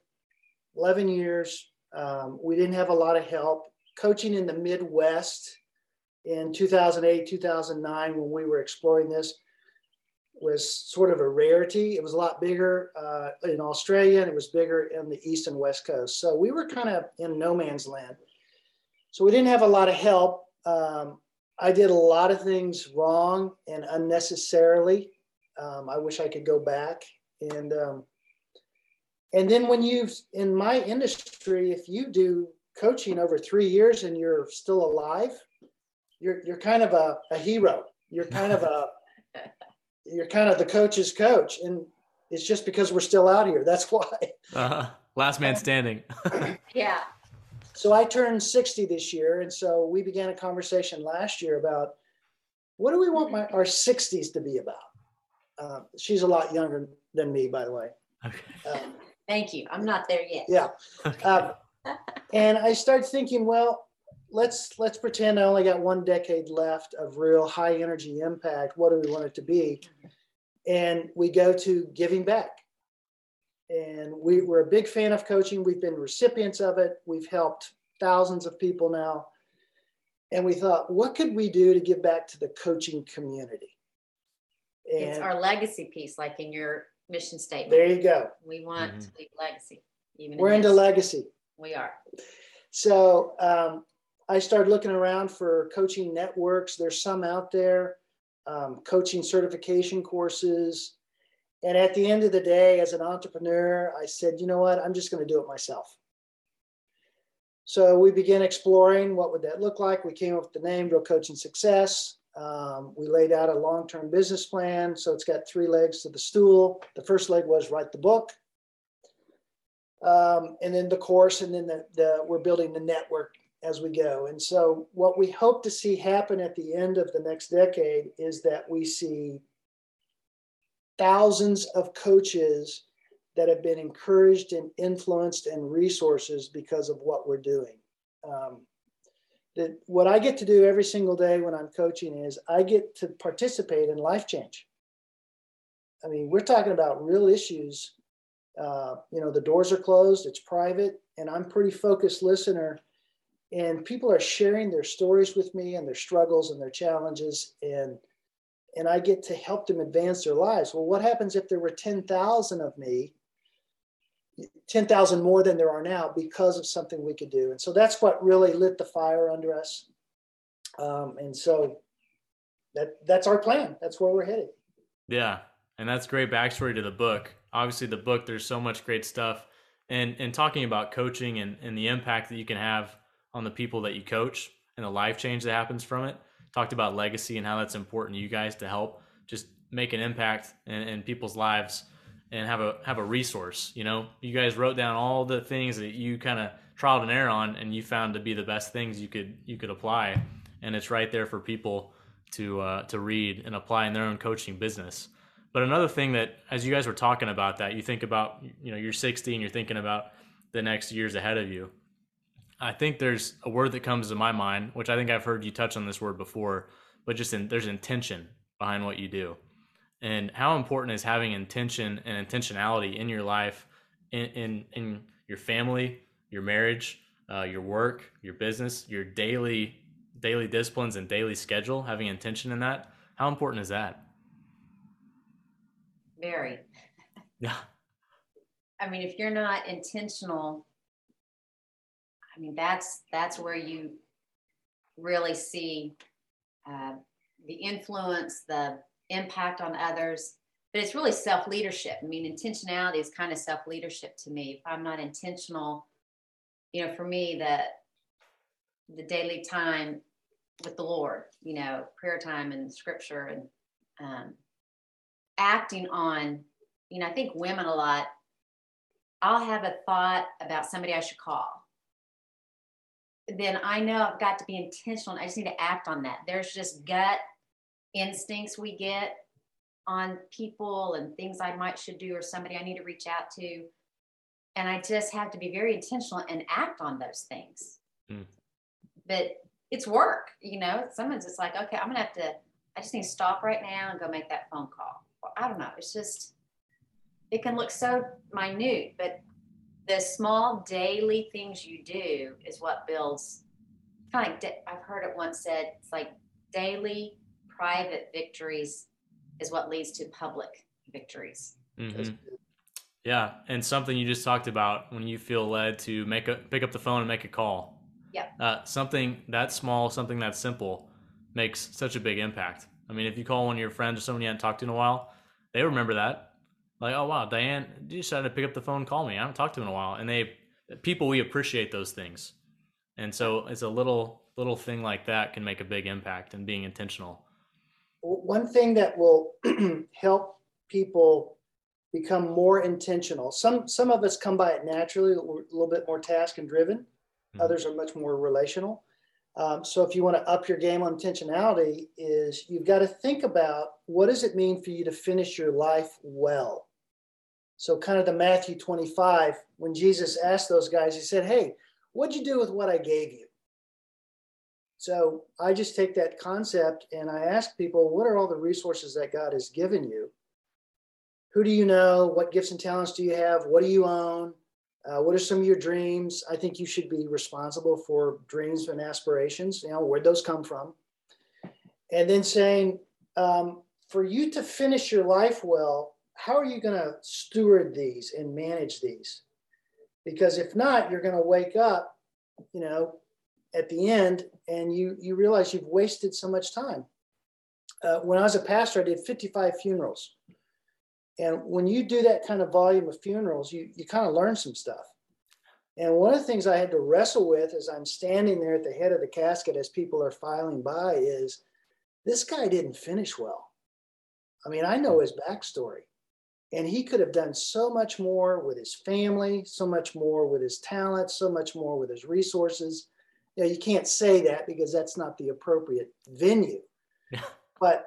11 years. Um, we didn't have a lot of help. Coaching in the Midwest in 2008, 2009, when we were exploring this, was sort of a rarity. It was a lot bigger uh, in Australia and it was bigger in the east and west coast. So we were kind of in no man's land. So we didn't have a lot of help. Um, I did a lot of things wrong and unnecessarily. Um, I wish I could go back and um, and then when you in my industry, if you do coaching over three years and you're still alive, you're you're kind of a, a hero. You're kind of a you're kind of the coach's coach, and it's just because we're still out here. That's why. Uh-huh. Last man standing. yeah. So I turned 60 this year, and so we began a conversation last year about what do we want my, our 60s to be about. Uh, she's a lot younger than me, by the way. Okay. Um, Thank you. I'm not there yet. Yeah. Um, and I started thinking, well, let's let's pretend I only got one decade left of real high energy impact. What do we want it to be? And we go to giving back. And we, we're a big fan of coaching. We've been recipients of it. We've helped thousands of people now. And we thought, what could we do to give back to the coaching community? And it's our legacy piece, like in your mission statement. There you go. We want mm-hmm. to leave legacy. Even we're in into legacy. We are. So um, I started looking around for coaching networks. There's some out there, um, coaching certification courses. And at the end of the day, as an entrepreneur, I said, you know what? I'm just going to do it myself. So we began exploring what would that look like. We came up with the name Real Coaching Success. Um, we laid out a long term business plan. So it's got three legs to the stool. The first leg was write the book. Um, and then the course, and then the, the, we're building the network as we go. And so, what we hope to see happen at the end of the next decade is that we see thousands of coaches that have been encouraged and influenced and resources because of what we're doing. Um, that what I get to do every single day when I'm coaching is I get to participate in life change. I mean, we're talking about real issues. Uh, you know, the doors are closed, it's private, and I'm pretty focused listener. And people are sharing their stories with me and their struggles and their challenges. And and I get to help them advance their lives. Well, what happens if there were 10,000 of me, 10,000 more than there are now because of something we could do? And so that's what really lit the fire under us. Um, and so that that's our plan. That's where we're headed. Yeah. And that's great backstory to the book. Obviously, the book, there's so much great stuff. And, and talking about coaching and, and the impact that you can have on the people that you coach and the life change that happens from it talked about legacy and how that's important to you guys to help just make an impact in, in people's lives and have a have a resource. You know, you guys wrote down all the things that you kind of trialed and error on, and you found to be the best things you could you could apply, and it's right there for people to uh, to read and apply in their own coaching business. But another thing that, as you guys were talking about that, you think about, you know, you're 60 and you're thinking about the next years ahead of you. I think there's a word that comes to my mind, which I think I've heard you touch on this word before, but just in, there's intention behind what you do. And how important is having intention and intentionality in your life, in, in, in your family, your marriage, uh, your work, your business, your daily daily disciplines and daily schedule, having intention in that. How important is that? Very. Yeah. I mean, if you're not intentional I mean, that's that's where you really see uh, the influence, the impact on others. But it's really self leadership. I mean, intentionality is kind of self leadership to me. If I'm not intentional, you know, for me, that the daily time with the Lord, you know, prayer time and scripture and um, acting on, you know, I think women a lot. I'll have a thought about somebody I should call then I know I've got to be intentional. I just need to act on that. There's just gut instincts we get on people and things I might should do or somebody I need to reach out to. And I just have to be very intentional and act on those things. Mm. But it's work, you know. Sometimes it's like, okay, I'm gonna have to, I just need to stop right now and go make that phone call. Well, I don't know. It's just, it can look so minute, but the small daily things you do is what builds kind of like I've heard it once said it's like daily private victories is what leads to public victories. Mm-hmm. Yeah, and something you just talked about when you feel led to make a pick up the phone and make a call. Yeah. Uh, something that small, something that simple, makes such a big impact. I mean, if you call one of your friends or someone you haven't talked to in a while, they remember that like, oh wow, Diane you decided to pick up the phone, call me. I haven't talked to him in a while, and they people we appreciate those things, and so it's a little little thing like that can make a big impact and being intentional. One thing that will help people become more intentional. Some some of us come by it naturally, a little bit more task and driven. Mm-hmm. Others are much more relational. Um, so if you want to up your game on intentionality, is you've got to think about what does it mean for you to finish your life well. So, kind of the Matthew 25, when Jesus asked those guys, he said, Hey, what'd you do with what I gave you? So, I just take that concept and I ask people, What are all the resources that God has given you? Who do you know? What gifts and talents do you have? What do you own? Uh, what are some of your dreams? I think you should be responsible for dreams and aspirations. You know, where'd those come from? And then saying, um, for you to finish your life well, how are you going to steward these and manage these? Because if not, you're going to wake up, you know, at the end and you you realize you've wasted so much time. Uh, when I was a pastor, I did 55 funerals. And when you do that kind of volume of funerals, you, you kind of learn some stuff. And one of the things I had to wrestle with as I'm standing there at the head of the casket as people are filing by is this guy didn't finish well. I mean, I know his backstory, and he could have done so much more with his family, so much more with his talent, so much more with his resources. You, know, you can't say that because that's not the appropriate venue. But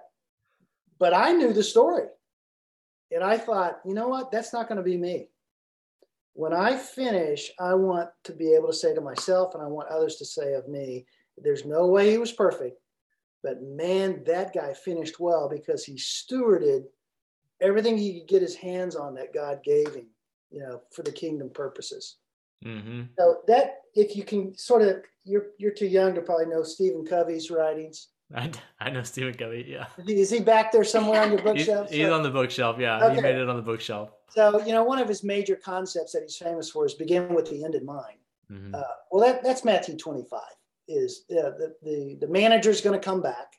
but I knew the story. And I thought, you know what? That's not going to be me. When I finish, I want to be able to say to myself, and I want others to say of me, there's no way he was perfect, but man, that guy finished well because he stewarded everything he could get his hands on that God gave him, you know, for the kingdom purposes. Mm-hmm. So that, if you can sort of, you're you're too young to probably know Stephen Covey's writings. I, I know Stephen Covey. Yeah. Is he back there somewhere on your bookshelf? he's, he's on the bookshelf. Yeah, okay. he made it on the bookshelf. So you know, one of his major concepts that he's famous for is begin with the end in mind. Mm-hmm. Uh, well, that, that's Matthew 25 is uh, the, the, the manager's going to come back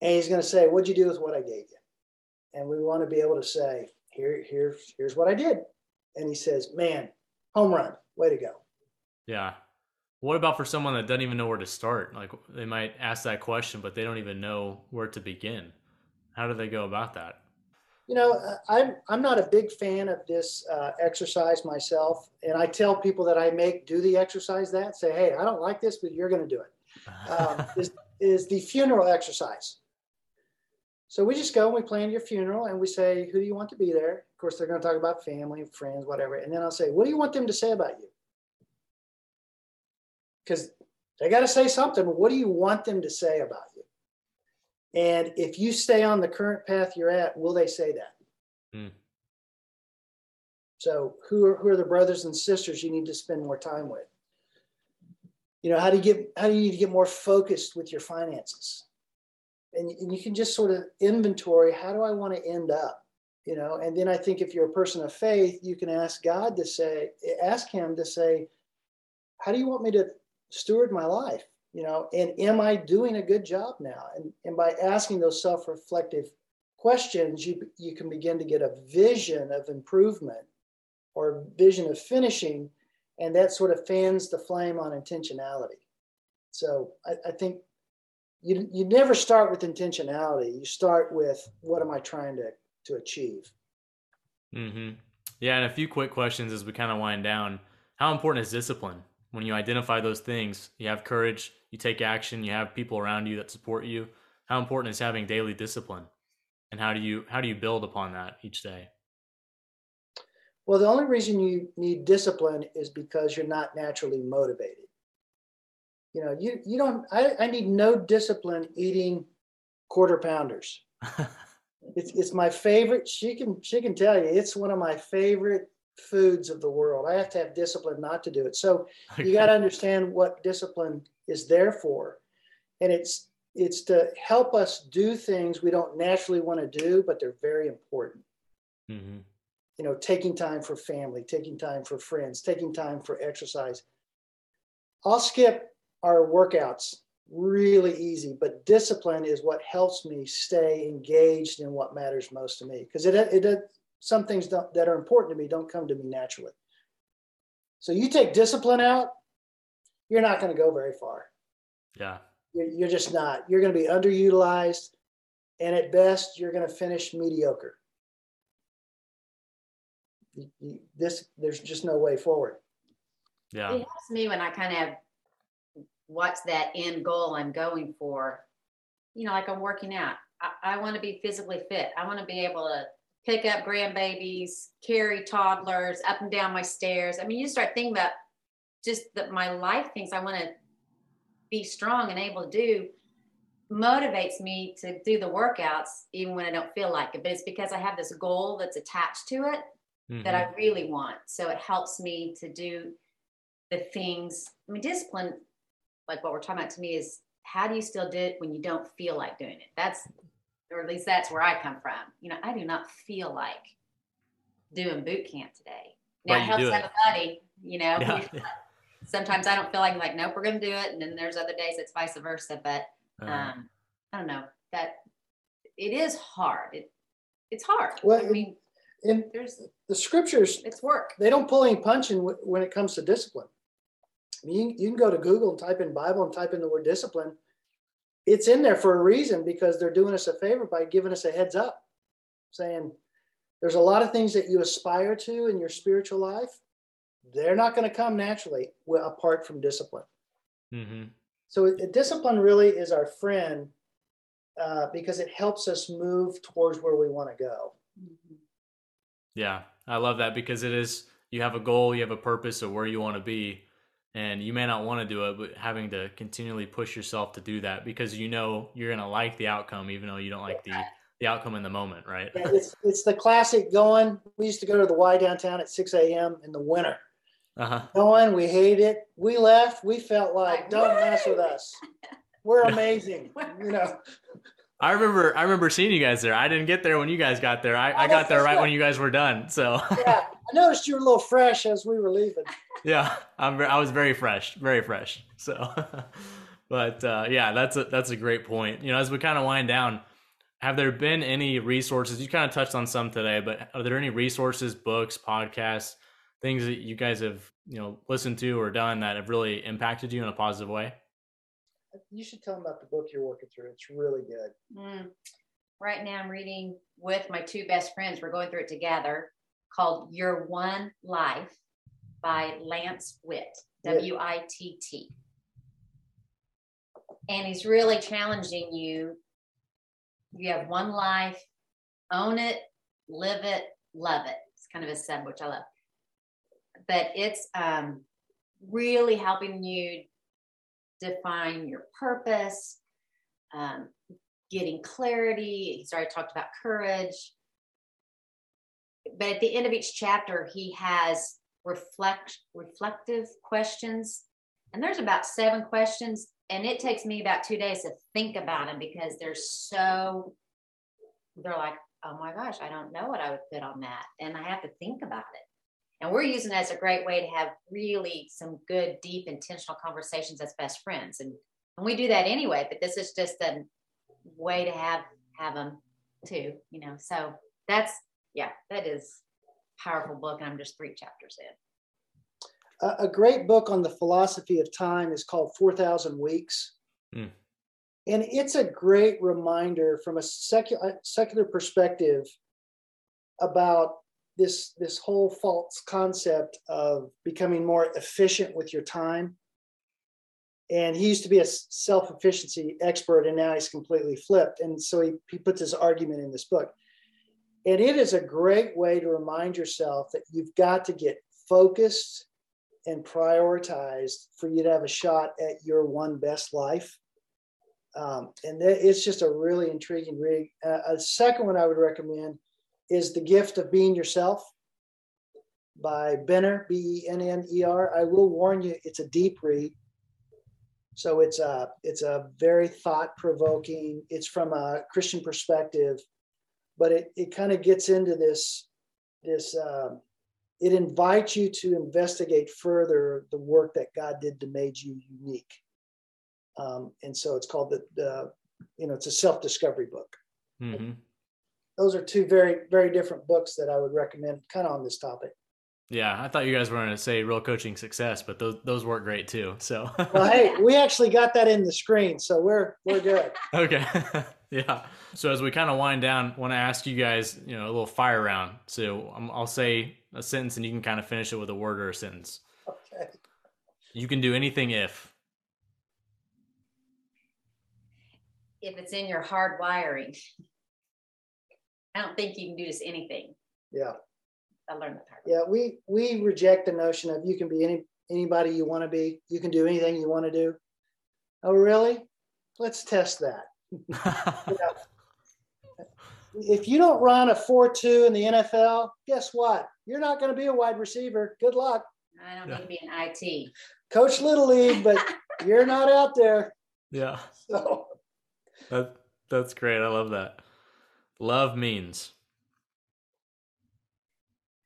and he's going to say, what'd you do with what I gave you? And we want to be able to say, here, here, here's what I did. And he says, man, home run, way to go. Yeah. What about for someone that doesn't even know where to start? Like they might ask that question, but they don't even know where to begin. How do they go about that? You know, uh, I'm I'm not a big fan of this uh, exercise myself, and I tell people that I make do the exercise that say, hey, I don't like this, but you're going to do it. Um, is, is the funeral exercise. So we just go and we plan your funeral, and we say, who do you want to be there? Of course, they're going to talk about family, friends, whatever, and then I'll say, what do you want them to say about you? Because they got to say something. What do you want them to say about you? And if you stay on the current path you're at, will they say that? Mm. So who are, who are the brothers and sisters you need to spend more time with? You know, how do you get how do you need to get more focused with your finances? And, and you can just sort of inventory how do I want to end up? You know, and then I think if you're a person of faith, you can ask God to say, ask him to say, how do you want me to steward my life? you know and am i doing a good job now and, and by asking those self-reflective questions you you can begin to get a vision of improvement or vision of finishing and that sort of fans the flame on intentionality so i, I think you, you never start with intentionality you start with what am i trying to to achieve mm-hmm. yeah and a few quick questions as we kind of wind down how important is discipline when you identify those things, you have courage, you take action, you have people around you that support you. How important is having daily discipline? And how do you how do you build upon that each day? Well, the only reason you need discipline is because you're not naturally motivated. You know, you you don't I, I need no discipline eating quarter pounders. it's it's my favorite. She can she can tell you it's one of my favorite foods of the world. I have to have discipline not to do it. So okay. you got to understand what discipline is there for. And it's it's to help us do things we don't naturally want to do, but they're very important. Mm-hmm. You know, taking time for family, taking time for friends, taking time for exercise. I'll skip our workouts really easy, but discipline is what helps me stay engaged in what matters most to me because it, it some things that are important to me don't come to me naturally. So you take discipline out, you're not going to go very far. Yeah. You're, you're just not. You're going to be underutilized. And at best, you're going to finish mediocre. You, you, this, there's just no way forward. Yeah. It helps me when I kind of what's that end goal I'm going for. You know, like I'm working out. I, I want to be physically fit. I want to be able to pick up grandbabies, carry toddlers up and down my stairs. I mean, you start thinking about just that my life things I want to be strong and able to do motivates me to do the workouts even when I don't feel like it. But it's because I have this goal that's attached to it mm-hmm. that I really want. So it helps me to do the things. I mean, discipline, like what we're talking about to me, is how do you still do it when you don't feel like doing it? That's or at least that's where I come from. You know, I do not feel like doing boot camp today. Now it helps have a buddy, you know. Yeah. Sometimes I don't feel like like, nope, we're gonna do it. And then there's other days it's vice versa. But uh-huh. um, I don't know. That it is hard. It it's hard. Well, I mean in there's the scriptures it's work. They don't pull any punching when it comes to discipline. I mean, you, you can go to Google and type in Bible and type in the word discipline it's in there for a reason because they're doing us a favor by giving us a heads up, saying there's a lot of things that you aspire to in your spiritual life. They're not going to come naturally apart from discipline. Mm-hmm. So discipline really is our friend uh, because it helps us move towards where we want to go. Mm-hmm. Yeah, I love that because it is you have a goal, you have a purpose of where you want to be, and you may not want to do it, but having to continually push yourself to do that because you know you're going to like the outcome, even though you don't like the the outcome in the moment, right? Yeah, it's it's the classic going. We used to go to the Y downtown at 6 a.m. in the winter. Uh-huh. Going, we hate it. We left. We felt like, don't mess with us. We're amazing. you know. I remember I remember seeing you guys there. I didn't get there when you guys got there. I, I got there right when you guys were done. So yeah, I noticed you were a little fresh as we were leaving. Yeah, I'm I was very fresh, very fresh. So, but uh, yeah, that's a that's a great point. You know, as we kind of wind down, have there been any resources? You kind of touched on some today, but are there any resources, books, podcasts, things that you guys have you know listened to or done that have really impacted you in a positive way? You should tell them about the book you're working through. It's really good. Mm. Right now, I'm reading with my two best friends. We're going through it together called Your One Life by Lance Witt, W I T T. And he's really challenging you. You have one life, own it, live it, love it. It's kind of a sub, which I love. But it's um, really helping you define your purpose, um, getting clarity. He's already talked about courage. But at the end of each chapter, he has reflect reflective questions. And there's about seven questions. And it takes me about two days to think about them because they're so, they're like, oh my gosh, I don't know what I would put on that. And I have to think about it. And we're using it as a great way to have really some good, deep, intentional conversations as best friends. And, and we do that anyway, but this is just a way to have have them too, you know. So that's yeah, that is powerful book, and I'm just three chapters in. A, a great book on the philosophy of time is called Four Thousand Weeks. Mm. And it's a great reminder from a secular, secular perspective about this this whole false concept of becoming more efficient with your time. And he used to be a self-efficiency expert and now he's completely flipped. And so he, he puts his argument in this book. And it is a great way to remind yourself that you've got to get focused and prioritized for you to have a shot at your one best life. Um, and it's just a really intriguing read. Uh, a second one i would recommend is The Gift of Being Yourself by Benner, B E N N E R. I will warn you, it's a deep read. So it's a it's a very thought provoking. It's from a Christian perspective, but it it kind of gets into this this. Uh, it invites you to investigate further the work that God did to make you unique. Um, and so it's called the, the you know it's a self discovery book. Mm-hmm those are two very very different books that I would recommend kind of on this topic. Yeah, I thought you guys were going to say real coaching success, but those those work great too. So well, hey, we actually got that in the screen, so we're we're good. okay, yeah. So as we kind of wind down, want to ask you guys, you know, a little fire round. So um, I'll say a sentence, and you can kind of finish it with a word or a sentence. Okay. You can do anything if. If it's in your hard wiring. I don't think you can do just anything. Yeah. I learned that part. Yeah, we we reject the notion of you can be any anybody you want to be. You can do anything you want to do. Oh, really? Let's test that. If you don't run a 4-2 in the NFL, guess what? You're not going to be a wide receiver. Good luck. I don't need to be an IT. Coach Little League, but you're not out there. Yeah. So that that's great. I love that love means?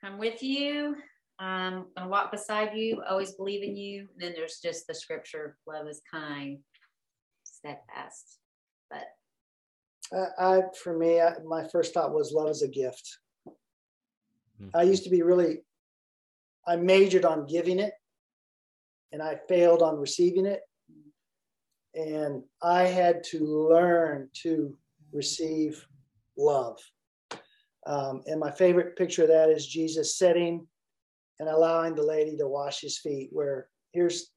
I'm with you. I'm gonna walk beside you, always believe in you. And then there's just the scripture: love is kind, steadfast. But uh, I, for me, I, my first thought was love is a gift. Mm-hmm. I used to be really, I majored on giving it, and I failed on receiving it. and I had to learn to receive love. Um, and my favorite picture of that is Jesus sitting and allowing the lady to wash his feet, where here's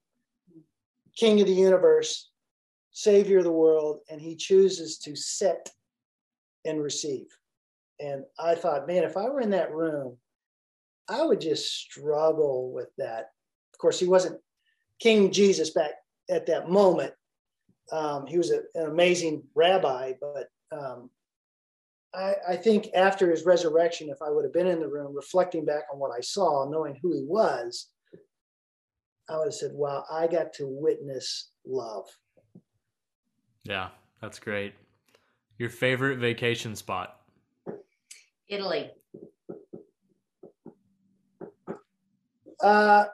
King of the universe, Savior of the world, and he chooses to sit and receive. And I thought, man, if I were in that room, I would just struggle with that. Of course, he wasn't King Jesus back at that moment. Um, he was a, an amazing rabbi, but um, I, I, think after his resurrection, if I would have been in the room reflecting back on what I saw, knowing who he was, I would have said, wow, I got to witness love. Yeah, that's great. Your favorite vacation spot? Italy. Uh,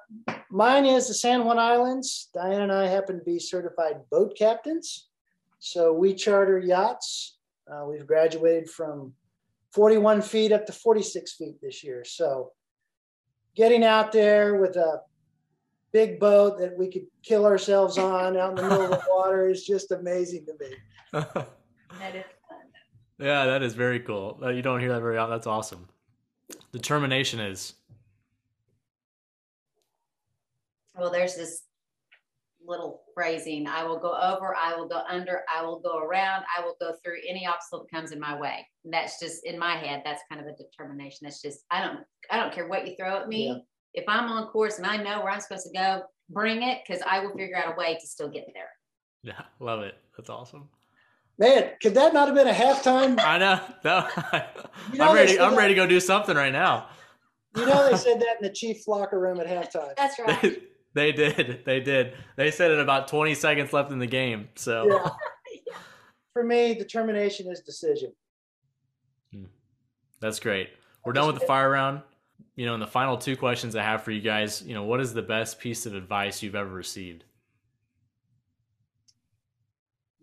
mine is the San Juan Islands. Diane and I happen to be certified boat captains. So we charter yachts. Uh, we've graduated from 41 feet up to 46 feet this year. So getting out there with a big boat that we could kill ourselves on out in the middle of the water is just amazing to me. that is fun. Yeah, that is very cool. You don't hear that very often. That's awesome. Determination is well, there's this little phrasing I will go over, I will go under, I will go around, I will go through any obstacle that comes in my way. That's just in my head, that's kind of a determination. That's just I don't I don't care what you throw at me. Yeah. If I'm on course and I know where I'm supposed to go, bring it because I will figure out a way to still get there. Yeah, love it. That's awesome. Man, could that not have been a halftime? I know. No, you know I'm ready. I'm that, ready to go do something right now. You know they said that in the Chiefs locker room at halftime. That's right. They did. They did. They said it about 20 seconds left in the game. So yeah. for me, determination is decision. Hmm. That's great. We're done with the fire round. You know, in the final two questions I have for you guys, you know, what is the best piece of advice you've ever received?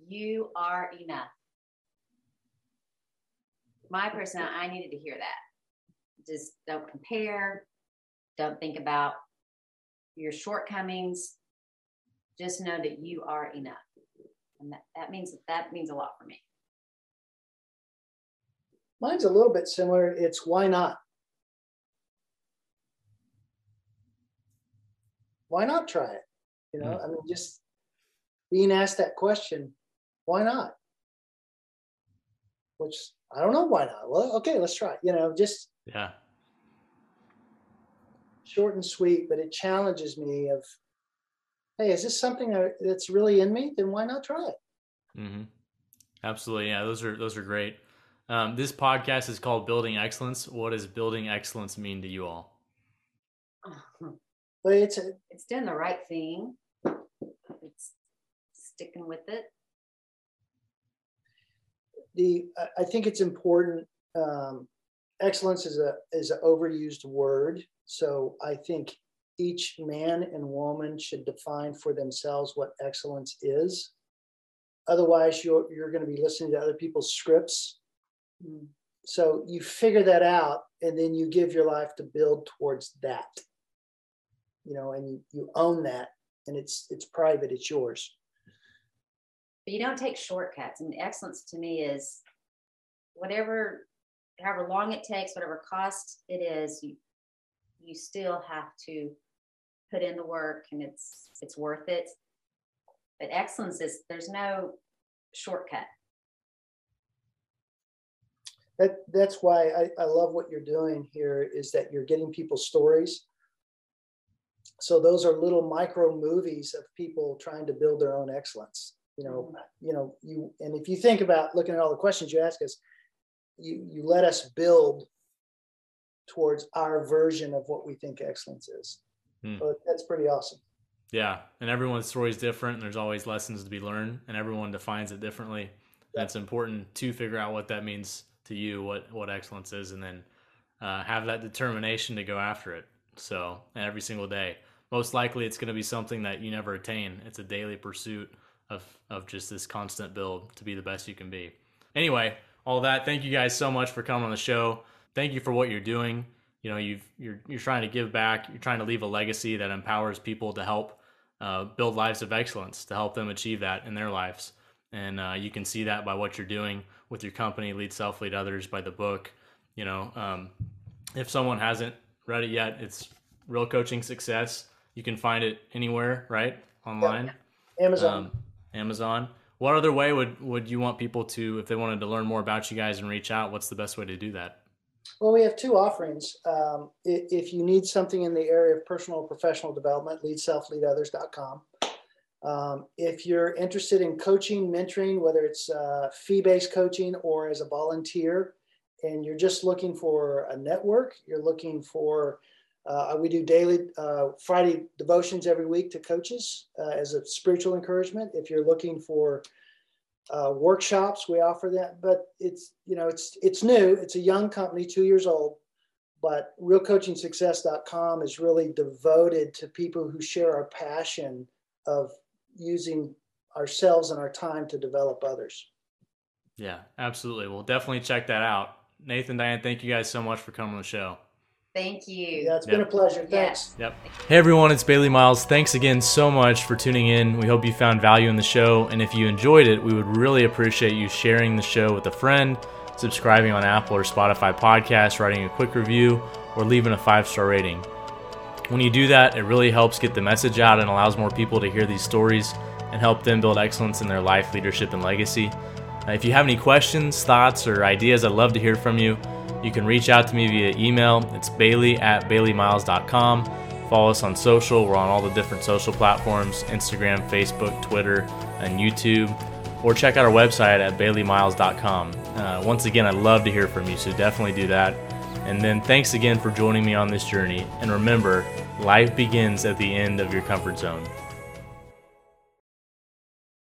You are enough. My person, I needed to hear that. Just don't compare. Don't think about your shortcomings, just know that you are enough. And that, that means that means a lot for me. Mine's a little bit similar. It's why not? Why not try it? You know, hmm. I mean, just being asked that question, why not? Which I don't know why not. Well, okay, let's try. You know, just yeah, short and sweet, but it challenges me of, hey, is this something that's really in me? Then why not try it? Mm-hmm. Absolutely, yeah. Those are those are great. Um, this podcast is called Building Excellence. What does building excellence mean to you all? But it's a, it's doing the right thing. It's sticking with it. The I think it's important. Um, excellence is a is an overused word, so I think each man and woman should define for themselves what excellence is. Otherwise, you're, you're going to be listening to other people's scripts. Mm. So you figure that out and then you give your life to build towards that. You know, and you, you own that and it's it's private, it's yours. But you don't take shortcuts. And excellence to me is whatever however long it takes, whatever cost it is, you you still have to put in the work and it's it's worth it. But excellence is there's no shortcut. That that's why I, I love what you're doing here is that you're getting people's stories. So those are little micro movies of people trying to build their own excellence you know mm-hmm. you know you and if you think about looking at all the questions you ask us you you let us build towards our version of what we think excellence is. Hmm. So that's pretty awesome. Yeah, and everyone's story is different. And there's always lessons to be learned, and everyone defines it differently. That's important to figure out what that means to you, what what excellence is, and then uh, have that determination to go after it. So every single day, most likely it's going to be something that you never attain. It's a daily pursuit of of just this constant build to be the best you can be. Anyway, all that. Thank you guys so much for coming on the show thank you for what you're doing. You know, you've you're you're trying to give back. You're trying to leave a legacy that empowers people to help uh, build lives of excellence to help them achieve that in their lives. And uh, you can see that by what you're doing with your company, Lead Self, Lead Others, by the book. You know, um, if someone hasn't read it yet, it's Real Coaching Success. You can find it anywhere, right? Online. Amazon. Um, Amazon. What other way would, would you want people to, if they wanted to learn more about you guys and reach out, what's the best way to do that? Well, we have two offerings. Um, if you need something in the area of personal or professional development, leadselfleadothers.com. Um, if you're interested in coaching, mentoring, whether it's uh, fee based coaching or as a volunteer, and you're just looking for a network, you're looking for, uh, we do daily uh, Friday devotions every week to coaches uh, as a spiritual encouragement. If you're looking for uh, workshops we offer that but it's you know it's it's new. It's a young company two years old but realcoachingsuccess.com is really devoted to people who share our passion of using ourselves and our time to develop others. Yeah absolutely. We'll definitely check that out. Nathan diane thank you guys so much for coming on the show Thank you. Yeah, it's yep. been a pleasure. Thanks. Yep. Hey everyone, it's Bailey Miles. Thanks again so much for tuning in. We hope you found value in the show. And if you enjoyed it, we would really appreciate you sharing the show with a friend, subscribing on Apple or Spotify podcasts, writing a quick review, or leaving a five star rating. When you do that, it really helps get the message out and allows more people to hear these stories and help them build excellence in their life, leadership, and legacy. Uh, if you have any questions, thoughts, or ideas, I'd love to hear from you. You can reach out to me via email. It's bailey at baileymiles.com. Follow us on social. We're on all the different social platforms Instagram, Facebook, Twitter, and YouTube. Or check out our website at baileymiles.com. Uh, once again, I'd love to hear from you, so definitely do that. And then thanks again for joining me on this journey. And remember, life begins at the end of your comfort zone.